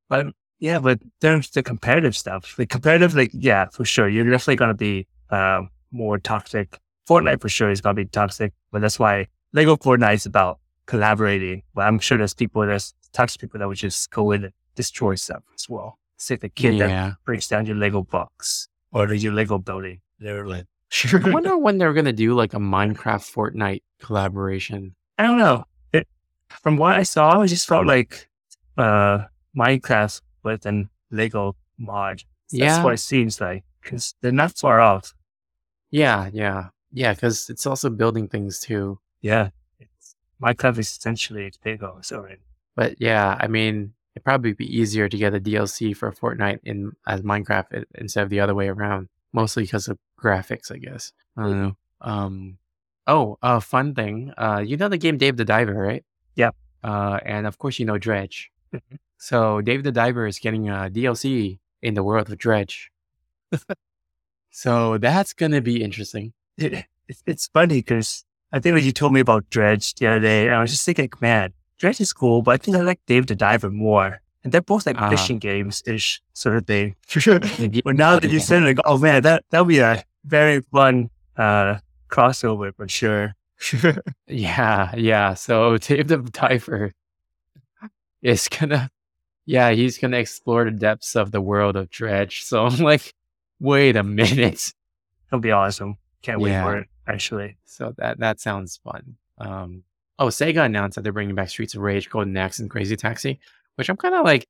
But yeah, but there's the competitive stuff. The competitive, like, yeah, for sure. You're definitely going to be um, more toxic. Fortnite for sure is going to be toxic, but that's why Lego Fortnite is about collaborating. But I'm sure there's people, there's toxic people that would just go in and destroy stuff as well. Say the kid that Yeah. breaks down your Lego box or your Lego building. They're like, I wonder when they're gonna do like a Minecraft Fortnite collaboration. I don't know. It, from what I saw, it just felt like uh, Minecraft with an Lego mod. That's Yeah. what it seems like because they're not far off. Yeah, yeah, yeah. Because it's also building things too. Yeah, it's, Minecraft is essentially Lego. Sorry. But yeah, I mean, it'd probably be easier to get a DLC for Fortnite in as Minecraft instead of the other way around. Mostly because of graphics, I guess. I don't know. Um, oh, a fun thing. Uh, you know the game Dave the Diver, right? Yep. Uh, and of course you know Dredge. So Dave the Diver is getting a DLC in the world of Dredge. so that's gonna be interesting. It, it's it's funny because I think when you told me about Dredge the other day, I was just thinking, man, Dredge is cool, but I think I like Dave the Diver more. And they're both like Ah. fishing games ish sort of thing. But now that you said it, like, oh man, that that'll be a very fun uh, crossover for sure. Yeah, yeah. So Dave the Diver is gonna, yeah, he's gonna explore the depths of the world of Dredge. So I'm like, wait a minute. It'll be awesome. Can't wait Yeah. for it. Actually, So that that sounds fun. Um, oh, Sega announced that they're bringing back Streets of Rage, Golden Axe, and Crazy Taxi, which I'm kind of like.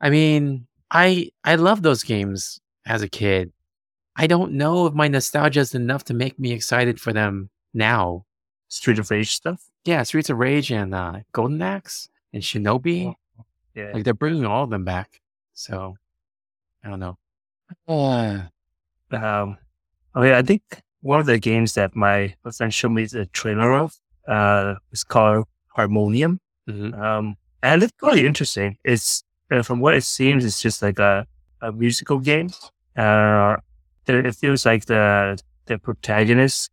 I mean, I I love those games as a kid. I don't know if my nostalgia is enough to make me excited for them now. Street of Rage stuff. Yeah, Streets of Rage and uh, Golden Axe and Shinobi. Yeah, Like they're bringing all of them back. So I don't know. Uh, Um, oh yeah, I think one of the games that my friend showed me the trailer of uh is called Harmonium. mhm. Um, and it's really interesting. It's uh, from what it seems, it's just like a, a musical game. Uh, it feels like the the protagonist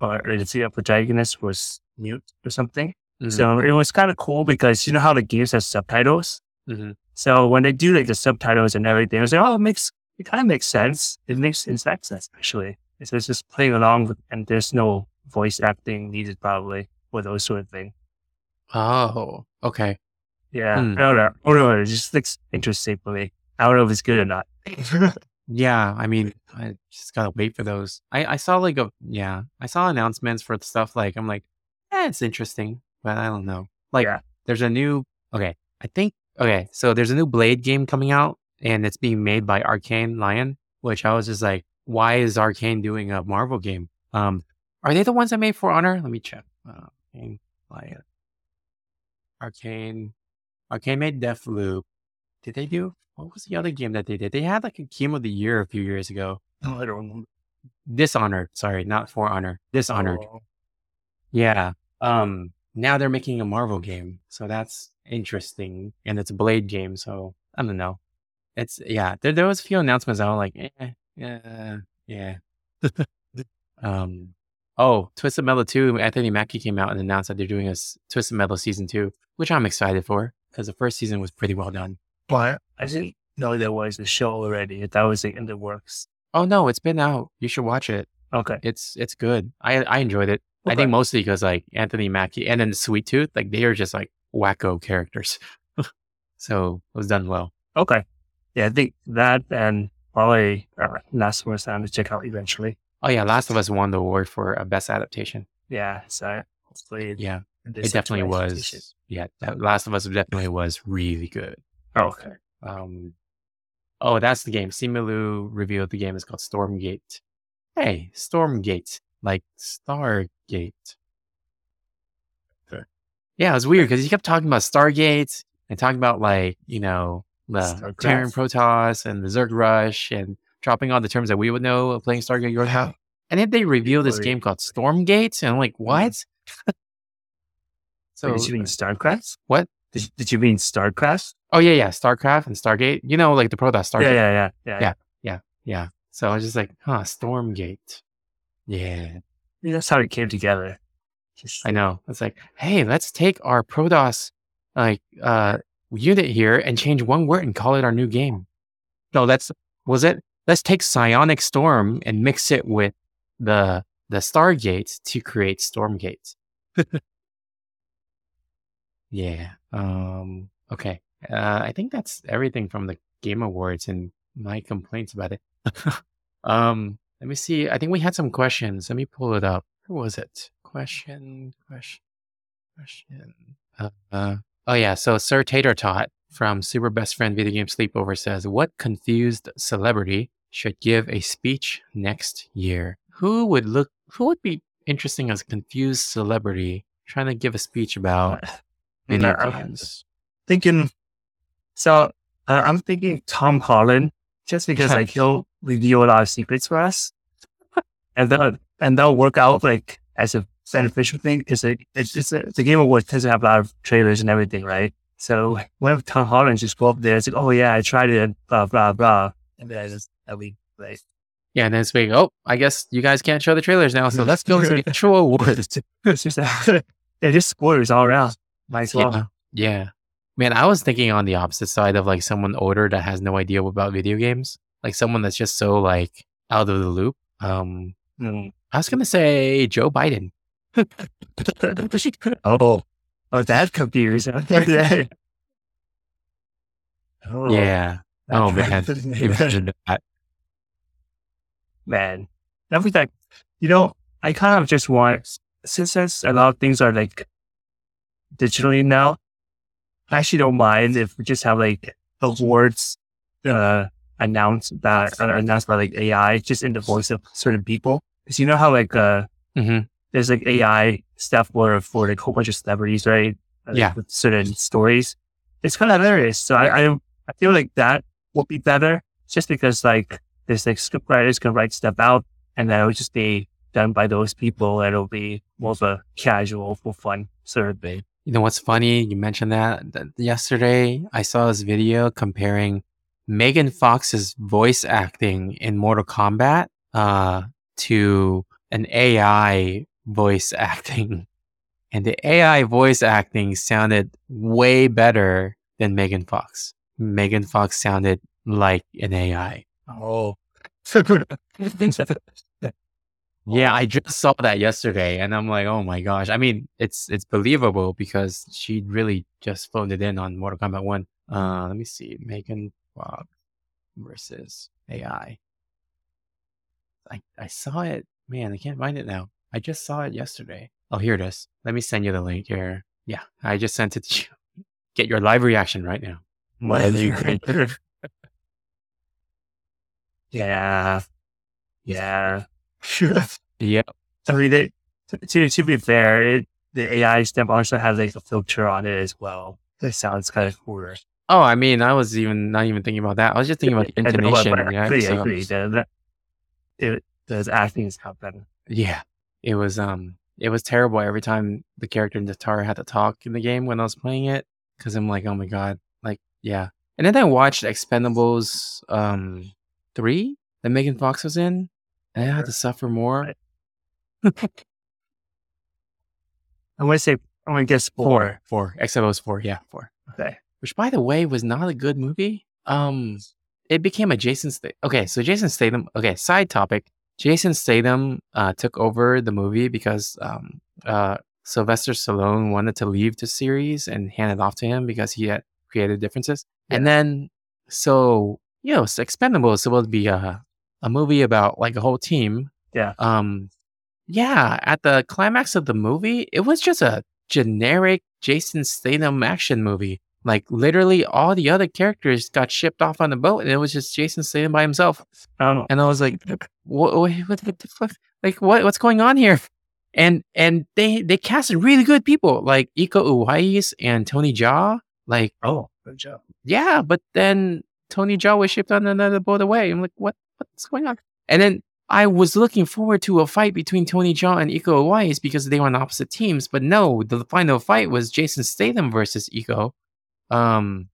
or the female protagonist was mute or something. Mhm. So it was kind of cool because you know how the games have subtitles. Mhm. So when they do like the subtitles and everything, I was like, oh, it makes it kind of makes sense. It makes it makes sense actually. It's it's just playing along with, and there's no voice acting needed probably for those sort of thing. Oh, okay. Yeah, Hmm. I don't know. I don't know. It just looks interesting for me. I don't know if it's good or not. Yeah, I mean, I just gotta wait for those. I, I saw like a yeah, I saw announcements for stuff like I'm like, yeah, it's interesting, but I don't know. Like, Yeah. there's a new okay, I think okay, so there's a new Blade game coming out, and it's being made by Arkane Lyon, which I was just like, why is Arkane doing a Marvel game? Um, are they the ones that made For Honor? Let me check. Uh, Arkane Lyon, Arkane, Arkane made Deathloop. Did they do? What was the other game that they did? They had like a game of the year a few years ago. I don't remember. Dishonored. Sorry, not For Honor. Dishonored. Oh, Yeah. Um. Now they're making a Marvel game, so that's interesting, and it's a Blade game. So I don't know. It's yeah. There there was a few announcements. I was like, eh, yeah, yeah. um. Oh, Twisted Metal two. Anthony Mackie came out and announced that they're doing a s- Twisted Metal season two, which I'm excited for because the first season was pretty well done. Why? I didn't know there was a show already. That was in the works. Oh no, it's been out. You should watch it. Okay. It's it's good. I I enjoyed it. I think mostly because like Anthony Mackie and then Sweet Tooth, like they are just like wacko characters. so it was done well. Okay. Yeah, I think that and probably uh, Last of Us I'm to check out eventually. Oh yeah, Last of Us won the award for a best adaptation. Yeah, so hopefully Yeah, it definitely was. Yeah, that Last of Us definitely was really good. Oh, okay. Um, oh, that's the game. Simu revealed the game is called Stormgate. Hey, Stormgate, like Stargate. Okay. Yeah, it was weird because he kept talking about Stargate and talking about like you know the Starcraft. Terran Protoss and the Zerg Rush and dropping all the terms that we would know of playing Stargate. You're like, and then they reveal this game called Stormgate, and I'm like, what? Mm. so So, Wait, you mean StarCraft? what? Did, did you mean StarCraft? Oh yeah, yeah, StarCraft and Stargate. You know, like the Protoss Stargate. Yeah, yeah, yeah, yeah, Yeah. Yeah. So I was just like, huh, Stormgate. Yeah, That's how it came together. Just- I know. It's like, hey, let's take our Protoss like uh unit here and change one word and call it our new game. No, that's was it. Let's take Psionic Storm and mix it with the the Stargate to create Stormgate. yeah. Um. Okay. Uh, I think that's everything from the Game Awards and my complaints about it. um. Let me see. I think we had some questions. Let me pull it up. Where was it? Question. Question. Question. Uh, uh, oh yeah. So Sir Tater Tot from Super Best Friend Video Game Sleepover says, "What confused celebrity should give a speech next year? Who would look? Who would be interesting as a confused celebrity trying to give a speech about video Uh, games?" thinking. So uh, I'm thinking Tom Holland, just because I he'll reveal a lot of secrets for us, and then and that'll work out like as a beneficial thing. Because it, it's just a, the Game Awards tends to have a lot of trailers and everything, right? So when Tom Holland just go up there, it's like, oh yeah, I tried it, blah blah blah, and then I just that'll be like, Yeah, and then it's like, oh, I guess you guys can't show the trailers now, so let's go to the actual awards. it's just yeah, just spoilers all around. Might as well. Yeah. Yeah. Man, I was thinking on the opposite side of like someone older that has no idea about video games. Like someone that's just so like out of the loop. Um Mm. I was gonna say Joe Biden. oh, oh, that confused. Oh, Yeah. Oh man. Imagine that. man. Every time, you know, I kind of just want, since there's a lot of things are like digitally now, I actually don't mind if we just have like awards uh, announced that are announced by like AI just in the voice of certain people. Because you know how like uh, hmm there's like AI stuff where for like a whole bunch of celebrities, right? Uh, Yeah. With certain stories. It's kind of hilarious. So I, I, I feel like that would be better just because like there's like script writers can write stuff out and then it'll just be done by those people it'll be more of a casual for fun sort of thing. You know what's funny? You mentioned that, that yesterday I saw this video comparing Megan Fox's voice acting in Mortal Kombat uh, to an AI voice acting. And the AI voice acting sounded way better than Megan Fox. Megan Fox sounded like an AI. Oh. Yeah, I just saw that yesterday and I'm like, oh my gosh. I mean, it's it's believable because she really just phoned it in on Mortal Kombat 1. Uh let me see. Megan Fox versus AI. I I saw it. Man, I can't find it now. I just saw it yesterday. Oh, here it is. Let me send you the link here. Yeah, I just sent it to you. Get your live reaction right now. yeah. Yeah. Sure. Yep. I mean, it, to, to be fair, it, the AI stamp also has like a filter on it as well. That sounds kind of cooler. Oh, I mean, I was even not even thinking about that. I was just thinking about the intonation. yeah, agree, I so- agree. The, the, it, the acting is how better. Yeah, it was um, it was terrible every time the character Nitara had to talk in the game when I was playing it because I'm like, oh my god, like yeah. And then I watched Expendables um three that Megan Fox was in, and I had to suffer more. I want to say, I want to guess four. four, Expendables four, yeah, four. Okay. Which, by the way, was not a good movie. Um, it became a Jason Statham. Okay, so Jason Statham. Okay, side topic. Jason Statham uh, took over the movie because um, uh, Sylvester Stallone wanted to leave the series and hand it off to him because he had creative differences. And then, so you know, it's Expendables is supposed to be a a movie about like a whole team. Yeah. Um, yeah. At the climax of the movie, it was just a generic Jason Statham action movie. Like literally, all the other characters got shipped off on the boat, and it was just Jason Statham by himself. I don't know. And I was like, what, what, what the fuck? Like, what, what's going on here? And and they they casted really good people like Iko Uwais and Tony Jaa. Like, Oh, good job. yeah, but then Tony Jaa was shipped on another boat away. I'm like, what what's going on? And then I was looking forward to a fight between Tony Jaa and Iko Uwais because they were on opposite teams, but no, the final fight was Jason Statham versus Iko. Um,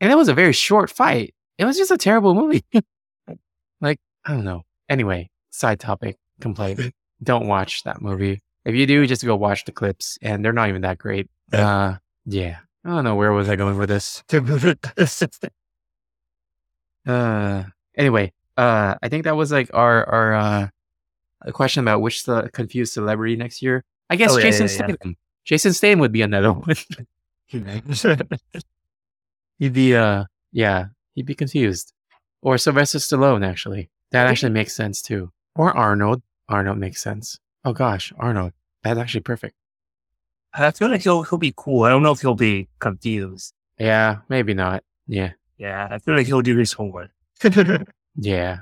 and it was a very short fight. It was just a terrible movie. like, I don't know. Anyway, side topic complaint. don't watch that movie. If you do, just go watch the clips, and they're not even that great. Uh, yeah. I don't know where was I going with this. Uh, anyway, uh, I think that was like our our uh, a question about which the confused celebrity next year. I guess Oh, yeah, Jason yeah, yeah. Statham. Jason Statham would be another one. he'd be uh, yeah, he'd be confused. Or Sylvester Stallone, actually. That actually makes sense too. Or Arnold. Arnold makes sense. Oh gosh, Arnold. That's actually perfect. I feel like he'll he'll be cool. I don't know if he'll be confused. Yeah, maybe not. Yeah. Yeah, I feel like he'll do his homework. Yeah.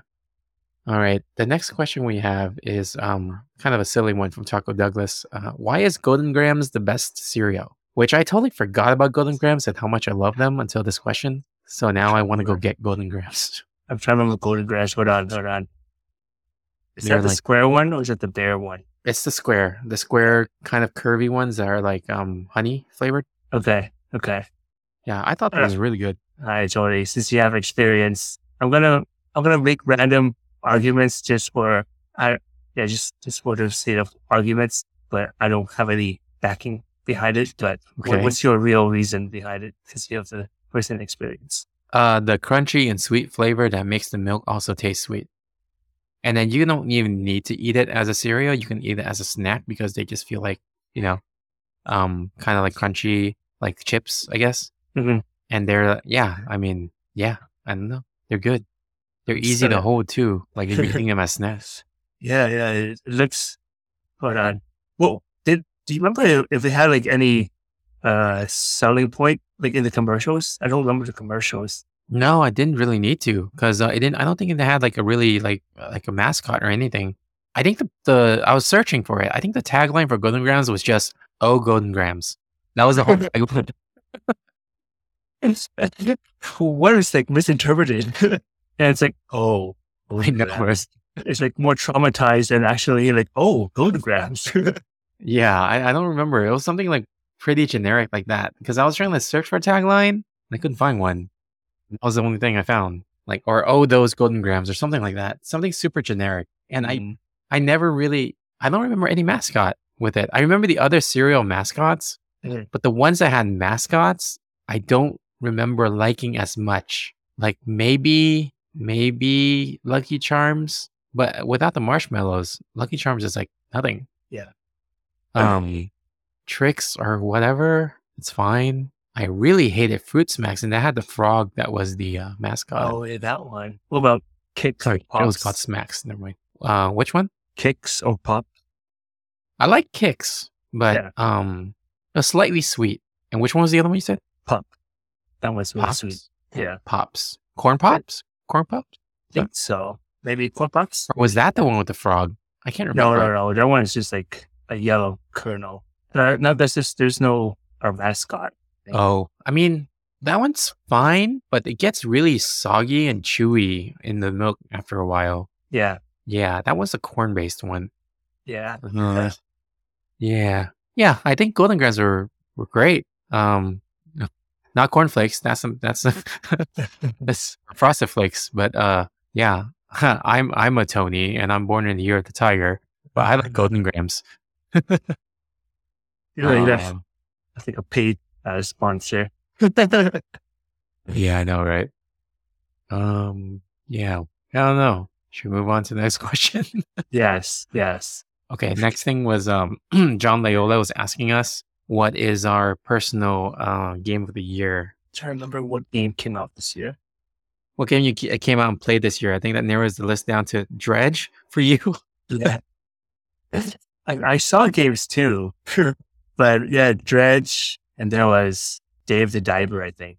All right. The next question we have is um kind of a silly one from Taco Douglas. Uh, why is Golden Grahams the best cereal? Which I totally forgot about Golden Grahams and how much I love them until this question. So now I want to go get Golden Grahams. I'm trying to remember Golden Grahams. Hold on, hold on. Is They're that the like- square one or is it the bear one? It's the square, the square kind of curvy ones that are like um honey flavored. Okay, okay. Yeah, I thought that was really good. All right, Jody. Since you have experience, I'm gonna I'm gonna make random arguments just for I yeah just just for the sake of arguments, but I don't have any backing behind it. But Okay. what's your real reason behind it? Because you have the first-hand experience. Uh, the crunchy and sweet flavor that makes the milk also taste sweet. And then you don't even need to eat it as a cereal. You can eat it as a snack because they just feel like, you know, um, kind of like crunchy, like chips, I guess. Mhm. And they're, yeah, I mean, yeah, I don't know. They're good. They're easy So- to hold too. Like if you're eating them as snacks. Yeah, yeah. It, looks. Hold on. Well, do you remember if- they had like any uh selling point like in the commercials? I don't remember the commercials. No, I didn't really need to because uh, it didn't. I don't think it had like a really like uh, like a mascot or anything. I think the the I was searching for it. I think the tagline for Golden Grahams was just "Oh Golden Grahams." That was the whole tagline. what is like misinterpreted? and it's like, oh, know. Grahams. it's like more traumatized than actually like, oh, golden grahams. Yeah, I, I don't remember. It was something like pretty generic like that because I was trying to search for a tagline and I couldn't find one. That was the only thing I found. Like or oh those Golden Grahams or something like that. Something super generic. And I Mm. I never really I don't remember any mascot with it. I remember the other cereal mascots, Mhm. but the ones that had mascots, I don't remember liking as much. Like maybe maybe Lucky Charms, but without the marshmallows, Lucky Charms is like nothing. Yeah. Um Trix or whatever, it's fine. I really hated Fruit Smacks and that had the frog that was the uh, mascot. oh, yeah, that one. What about Kix? Sorry, or it was called Smacks. Never mind. Uh, which one? Kix or pop. I like Kix, but Yeah. um, a slightly sweet. And which one was the other one you said? Pop. That was really Pops. sweet. Yeah. Pops. Corn pops. Corn pops. I think so. Maybe corn pops? Or was that the one with the frog? I can't remember. No, no, no. That one is just like a yellow kernel. Uh, no, that's just, there's no a mascot. Oh, I mean that one's fine, but it gets really soggy and chewy in the milk after a while. Yeah. Yeah, that was a corn-based one. Yeah. Uh, yeah, yeah. I think Golden Grahams were were great. Um, not cornflakes. That's some. That's that's frosted flakes. But uh, yeah. I'm I'm a Tony, and I'm born in the year of the tiger. But I like Golden Grahams. You know, that's, Um, I think a paid uh, sponsor. yeah, I know, right? Um, yeah. I don't know. Should we move on to the next question? yes. Yes. Okay, next thing was um John Layola was asking us what is our personal uh, game of the year. trying to remember what game came out this year. What game you ca- came out and played this year? I think that narrows the list down to Dredge for you. Yeah. I, I saw games too, but yeah, Dredge, and there was Dave the Diver, I think.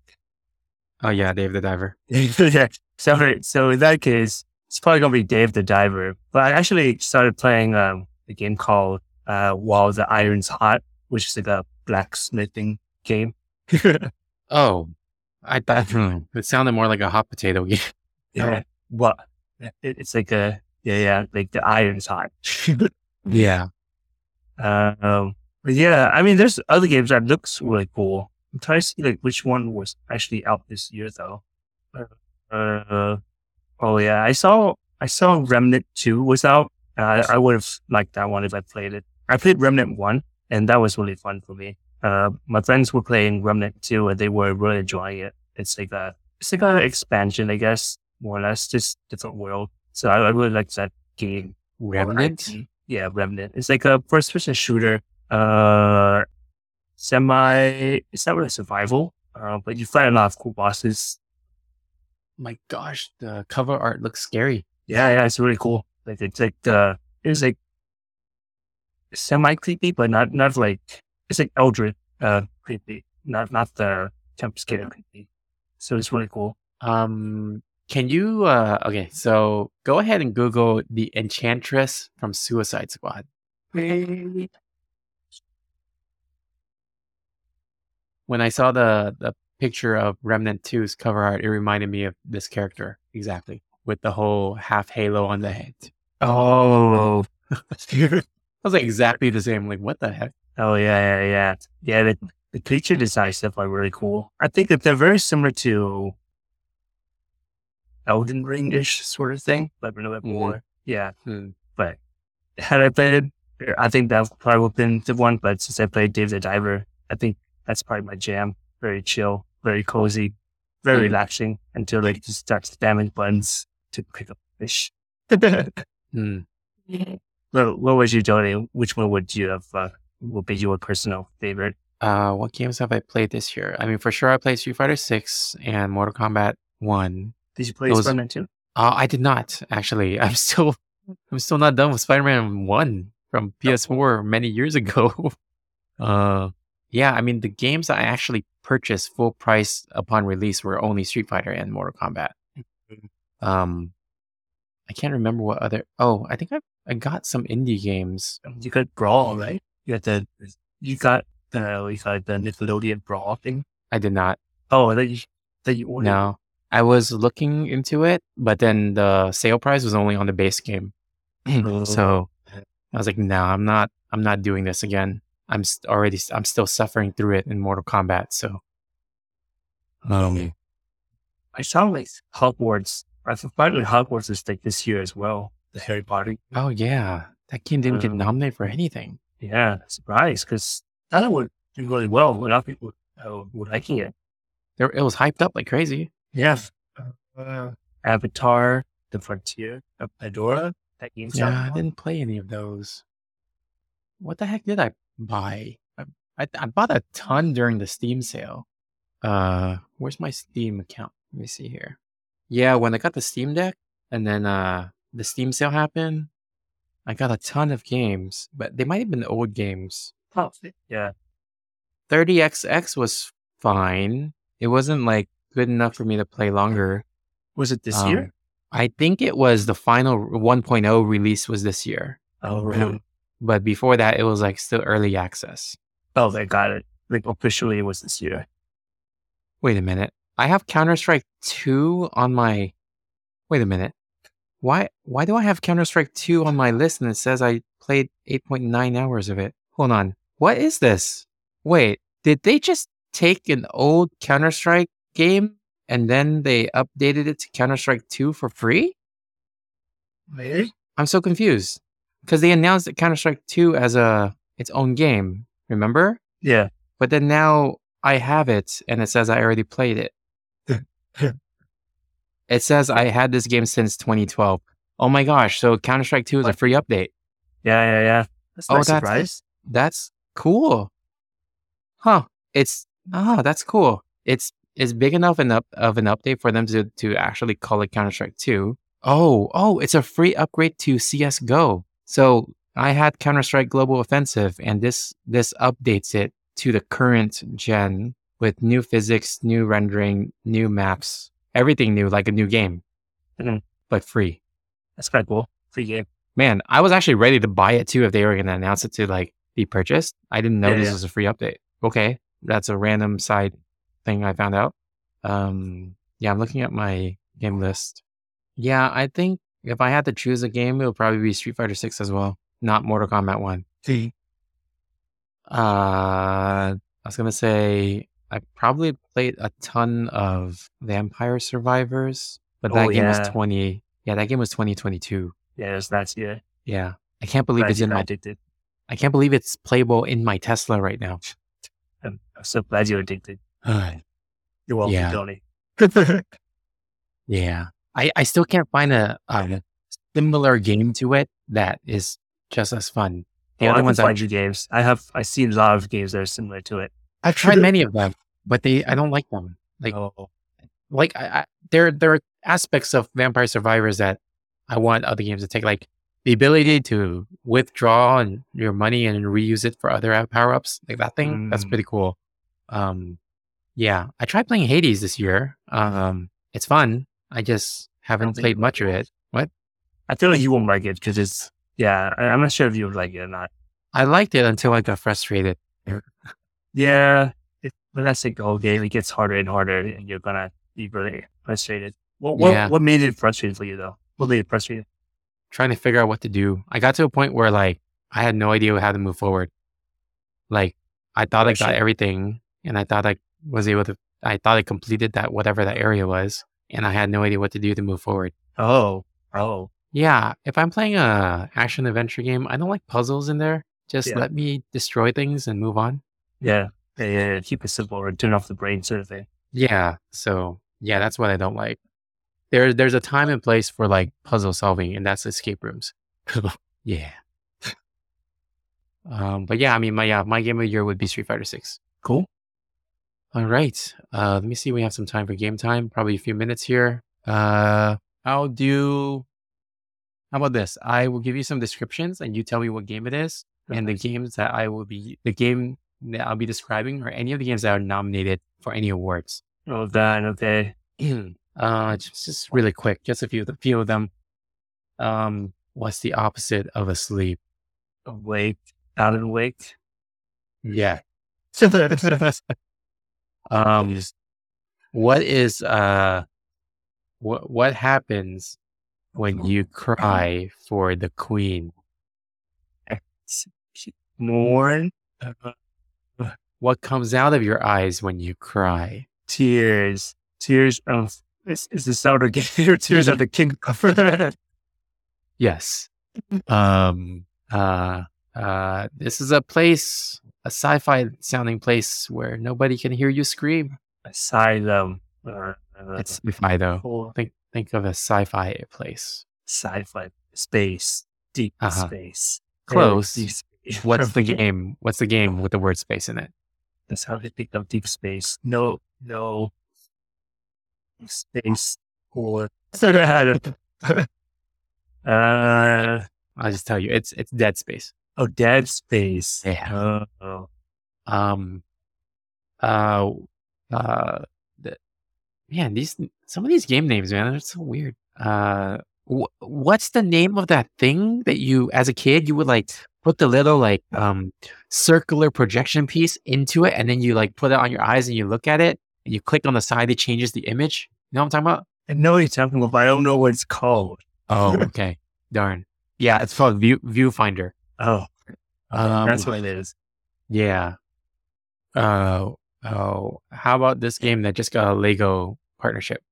Oh yeah, Dave the Diver. yeah. So, so in that case, it's probably gonna be Dave the Diver. But I actually started playing um, a game called uh, While the Iron's Hot, which is like a blacksmithing game. Oh, I thought it sounded more like a hot potato game. yeah. What? It, it's like a Yeah, yeah, like the iron's hot. Yeah. Um, but yeah, I mean, there's other games that looks really cool. I'm trying to see like which one was actually out this year though. Uh, oh yeah, I saw I saw Remnant Two was out. Uh, I would have liked that one if I played it. I played Remnant One, and that was really fun for me. Uh, my friends were playing Remnant Two, and they were really enjoying it. It's like a it's like an expansion, I guess, more or less, just different world. So I, I really like that game. Remnant? Yeah, Remnant. It's like a first person shooter, uh, semi, it's not really survival, uh, but you fight a lot of cool bosses. My gosh, the cover art looks scary. Yeah, yeah, it's really cool. Like it's like, uh, it's like semi creepy, but not, not like, it's like Eldritch, uh, creepy, not, not the jump scare creepy. So it's really cool. Um, can you? Uh, okay, so go ahead and Google the Enchantress from Suicide Squad. When I saw the the picture of Remnant 2's cover art, it reminded me of this character exactly with the whole half halo on the head. Oh, I was like exactly the same. Like, what the heck? Oh yeah, yeah, yeah. Yeah, the, the creature design stuff are really cool. I think that they're very similar to Elden Ring ish sort of thing, but a little bit more. Yeah. Hmm. But had I played it, I think that probably would have been the one. But since I played Dave the Diver, I think that's probably my jam. Very chill, very cozy, very Mhm. relaxing until like just starts spamming buttons to pick up fish. Hmm. well, what was you, Jody? Which one would you have? Uh, would be your personal favorite? Uh, what games have I played this year? I mean, for sure, I played Street Fighter Six and Mortal Kombat One. Did you play Those- Spider-Man too? Uh, I did not actually. I'm still, I'm still not done with Spider-Man One from PS4 many years ago. uh, yeah, I mean, the games that I actually purchased full price upon release were only Street Fighter and Mortal Kombat. Um, I can't remember what other. Oh, I think I I got some indie games. You got Brawl, right? You got the you got the you got the Nickelodeon Brawl thing. I did not. Oh, that you that you ordered. No, I was looking into it, but then the sale price was only on the base game. Oh. so I was like, no, I'm not. I'm not doing this again. I'm st- already. I'm still suffering through it in Mortal Kombat. So, um, I saw like Hogwarts. I thought finally Hogwarts is like this year as well. The Harry Potter. oh yeah, that game didn't get Um, nominated for anything. Yeah, surprise because that would do really well. A lot of people uh, were liking it. There, it was hyped up like crazy. Yeah. Uh, Avatar, The Frontier, uh, Pandora. That game's Yeah, I didn't play any of those. What the heck did I buy? I, I, I bought a ton during the Steam sale. Uh, where's my Steam account? Let me see here. Yeah, when I got the Steam Deck and then uh the Steam sale happened, I got a ton of games, but they might have been old games. Oh, yeah. 30XX was fine. It wasn't like good enough for me to play longer. Was it this Um, year? I think it was the final 1.0 release was this year. Oh, really? but before that it was like still early access Oh, they got it. Like officially, it was this year. wait a minute i have counter-strike 2 on my wait a minute why why do i have counter-strike 2 on my list and it says i played 8.9 hours of it hold on what is this wait did they just take an old counter-strike game and then they updated it to counter-strike 2 for free Really? i'm so confused because they announced that counter-strike 2 as a its own game remember Yeah. But then now I have it and it says I already played it. it says I had this game since 2012. Oh my gosh. So Counter Strike 2 is a free update. Yeah, yeah, yeah. That's Oh, that's- surprise. That's cool. Huh. It's, ah, that's cool. It's, it's big enough an up, of an update for them to, to actually call it Counter Strike 2. Oh, oh, it's a free upgrade to CSGO. So I had Counter Strike Global Offensive and this, this updates it to the current gen with new physics, new rendering, new maps, everything new, like a new game, Mhm. but free. That's kind of cool. Free game. Man, I was actually ready to buy it too if they were going to announce it to like be purchased. I didn't know Yeah, this yeah. was a free update. Okay, that's a random side thing I found out. Um, yeah, I'm looking at my game list. Yeah, I think if I had to choose a game, it would probably be Street Fighter Six as well, not Mortal Kombat One. See, Uh, I was gonna say I probably played a ton of Vampire Survivors, but that Oh, game was twenty. Yeah, that game was twenty twenty two. yeah, it's last year. Yeah, I can't believe Glad it's in my. addicted. I can't believe it's playable in my Tesla right now. I'm so glad you're addicted. You're welcome, Yeah. Tony. yeah, I I still can't find a, a similar game to it that is just as fun. The Oh, other ones can I find you games. I have. I see a lot of games that are similar to it. I've tried many of them, but they I don't like them. Like oh, like I, I, there there are aspects of Vampire Survivors that I want other games to take, like the ability to withdraw and your money and reuse it for other power ups, like that thing. That's Mm. pretty cool. Um, yeah, I tried playing Hades this year. Um, it's fun. I just haven't think played much of it. What? I feel like you won't like it because it's. Yeah, I- I'm not sure if you would like it or not. I liked it until I got frustrated. Yeah, it, but that's the whole game. It gets harder and harder, and you're gonna be really frustrated. What what, Yeah. what made it frustrating for you though? What made it frustrating? trying to figure out what to do. I got to a point where like I had no idea how to move forward. Like I thought I got everything and I thought I was able to I thought I completed that whatever that area was and I had no idea what to do to move forward. Oh, oh, Yeah, if I'm playing a action adventure game, I don't like puzzles in there. Just Yeah. let me destroy things and move on. yeah, yeah, yeah, yeah. Keep it simple or turn off the brain, sort of thing. Yeah, so yeah, that's what I don't like. There there's a time and place for like puzzle solving and that's escape rooms. yeah. Um, but yeah, I mean, my yeah, my game of the year would be Street Fighter Six. Cool. All right. Uh, let me see. We have some time for game time. Probably a few minutes here. Uh, I'll do. How about this? I will give you some descriptions, and you tell me what game it is, and the games that I will be the game that I'll be describing, or any of the games that are nominated for any awards. Oh, that okay. uh, just, just really quick, just a few, a few of them. Um, what's the opposite of asleep? Awake, out and awake. Yeah. Um, what is uh, what what happens when you cry for the queen? Mourn, What comes out of your eyes when you cry? tears, tears of. Is, is this out of game? tears of the king. Yes. um. Uh. Uh. This is a place, a sci-fi sounding place where nobody can hear you scream. Asylum. Uh, It's sci-fi though. cool. Think think of a sci-fi place. sci-fi space, deep Uh-huh. space. Close. Deep space. What's the game? What's the game with the word space in it? That's how they think of deep space. No, no space or uh I'll just tell you, it's it's Dead Space. Oh dead space. Yeah. Oh, Um, uh, uh, the, man, these some of these game names, man, they're so weird. Uh, wh- what's the name of that thing that you, as a kid, you would like put the little like um circular projection piece into it, and then you like put it on your eyes and you look at it, and you click on the side, it changes the image. You know what I'm talking about? I know what you're talking about, but I don't know what it's called. Oh, okay, darn. Yeah, it's called View Viewfinder. Oh, Um, that's what it is. Yeah. Uh, oh, how about this game that just got a Lego partnership?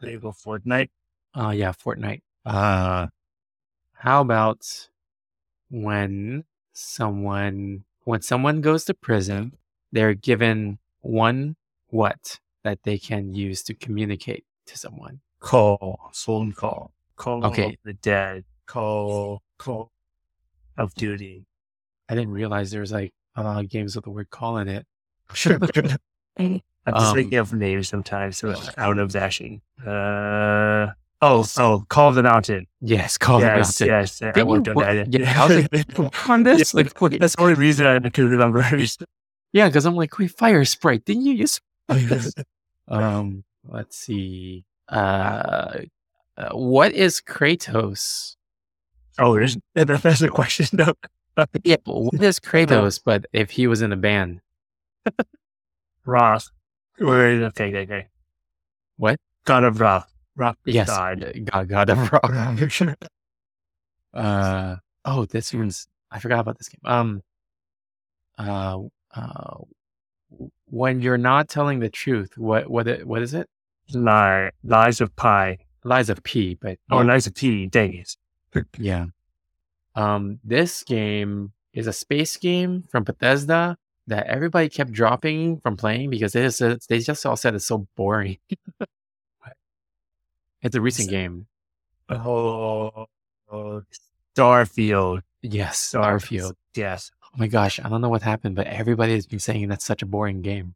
Lego Fortnite. Uh, yeah, Fortnite. Uh, how about when someone when someone goes to prison, they're given one what that they can use to communicate to someone. Call. Phone call. Call Okay. the dead. Call. Call of Duty. I didn't realize there was like a lot of games with the word "call" in it. I'm just Um, thinking of names sometimes so out of dashing. Uh, oh, oh, Call of the Mountain. Yes, call yes, it. yes. I Didn't worked you on work- that. yeah, I was like, on this, like, what- That's the only reason I could remember. yeah, because I'm like, wait, fire sprite. Didn't you use Um, let's see. Uh, uh, what is Kratos? Oh, there's, that's a question. No. Yeah, but what is Kratos? But if he was in a band, Roth. Wait, okay, okay, okay. What? God of Roth. Rock Yes, God. God, God of Rock. Uh oh, this one's I forgot about this game. Um, uh, uh, when you're not telling the truth, what what it, what is it? Lie, Lies of Pi. Lies of P, but Or yeah. Lies of T. Days. Yeah. Um, this game is a space game from Bethesda that everybody kept dropping from playing because they just they just all said it's so boring. it's a recent So- game. Oh, oh, Starfield. Yes, Starfield. Yes. Oh my gosh, I don't know what happened, but everybody has been saying that's such a boring game.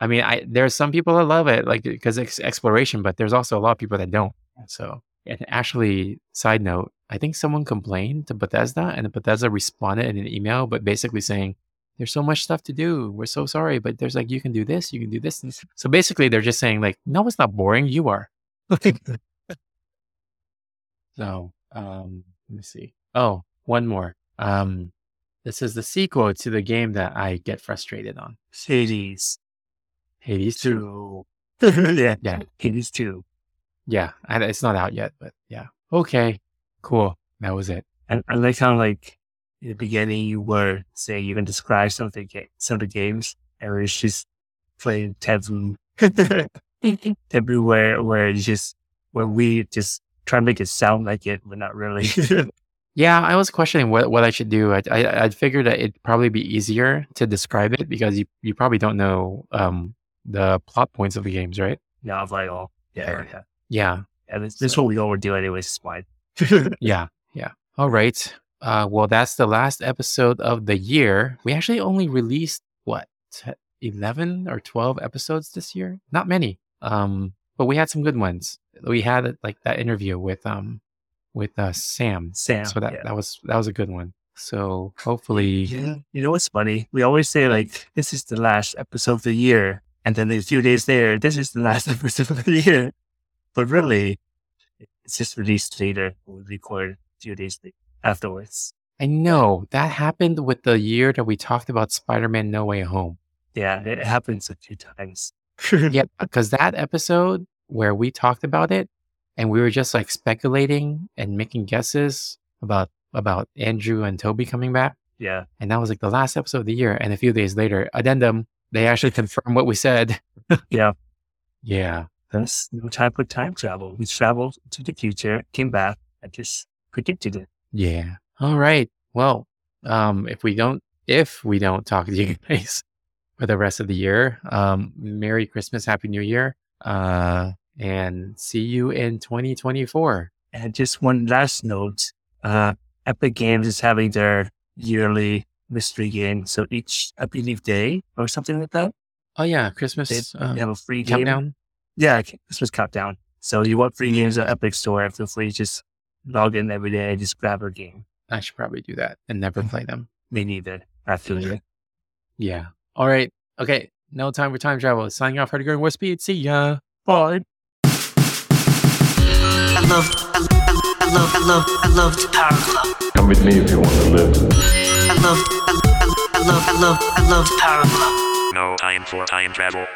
I mean, I there's some people that love it, like because it's exploration, but there's also a lot of people that don't. So, and actually, side note, I think someone complained to Bethesda, and Bethesda responded in an email, but basically saying, "There's so much stuff to do. We're so sorry, but there's like you can do this, you can do this." And so basically, they're just saying like, "No, it's not boring. You are." So, um, let me see. Oh, one more. Um, this is the sequel to the game that I get frustrated on. Hades Hades 2. 2. yeah. Yeah. Hades 2. Yeah, and it's not out yet, but yeah. Okay, cool. That was it. And I like how, like, in the beginning, you were saying you can describe some of the, ga- some of the games, and it's just playing Taboo. Taboo, where, where it's just, where we just try to make it sound like it, but not really. Yeah, I was questioning what, what I should do. I, I I figured that it'd probably be easier to describe it because you, you probably don't know um the plot points of the games, right? now I'm like, oh, yeah, yeah. Yeah, And this, this is what we all were doing anyways, it's fine. yeah, yeah. All right. Uh, well, that's the last episode of the year. We actually only released what t- eleven or twelve episodes this year. Not many. Um, but we had some good ones. We had like that interview with um with uh, Sam. Sam. So that yeah. that was that was a good one. So hopefully, Yeah. You know what's funny? We always say like this is the last episode of the year, and then a few days later, this is the last episode of the year. But really, it's just released later. We record a few days afterwards. I know that happened with the year that we talked about Spider-Man: No Way Home. Yeah, it happens a few times. yeah, because that episode where we talked about it and we were just like speculating and making guesses about about Andrew and Toby coming back, Yeah. and that was like the last episode of the year. And a few days later, addendum, they actually confirmed what we said. Yeah. Yeah, There's no type of time travel. We traveled to the future, came back, and just predicted it. yeah. All right. Well, um, if we don't if we don't talk to you guys for the rest of the year, um, Merry Christmas, Happy New Year, uh, and see you in 2024. And just one last note, uh, Epic Games is having their yearly mystery game. So each, I believe, day or something like that, Oh yeah, Christmas they, uh, they have a free game. Countdown. Yeah, okay, Christmas countdown. So you want free games at Epic Store, feel free to just log in every day and just grab a game. I should probably do that and never mm-hmm. play them. Me neither. Actually. Yeah. All right. Okay. No time for time travel. Signing off. Hardy going Warp Speed. See ya. Bye. I love, I, I, I love, I love, I love Power Glove. Come with me if you want to live. I love, I, I, I love, I love, I love Power Glove. No time for time travel.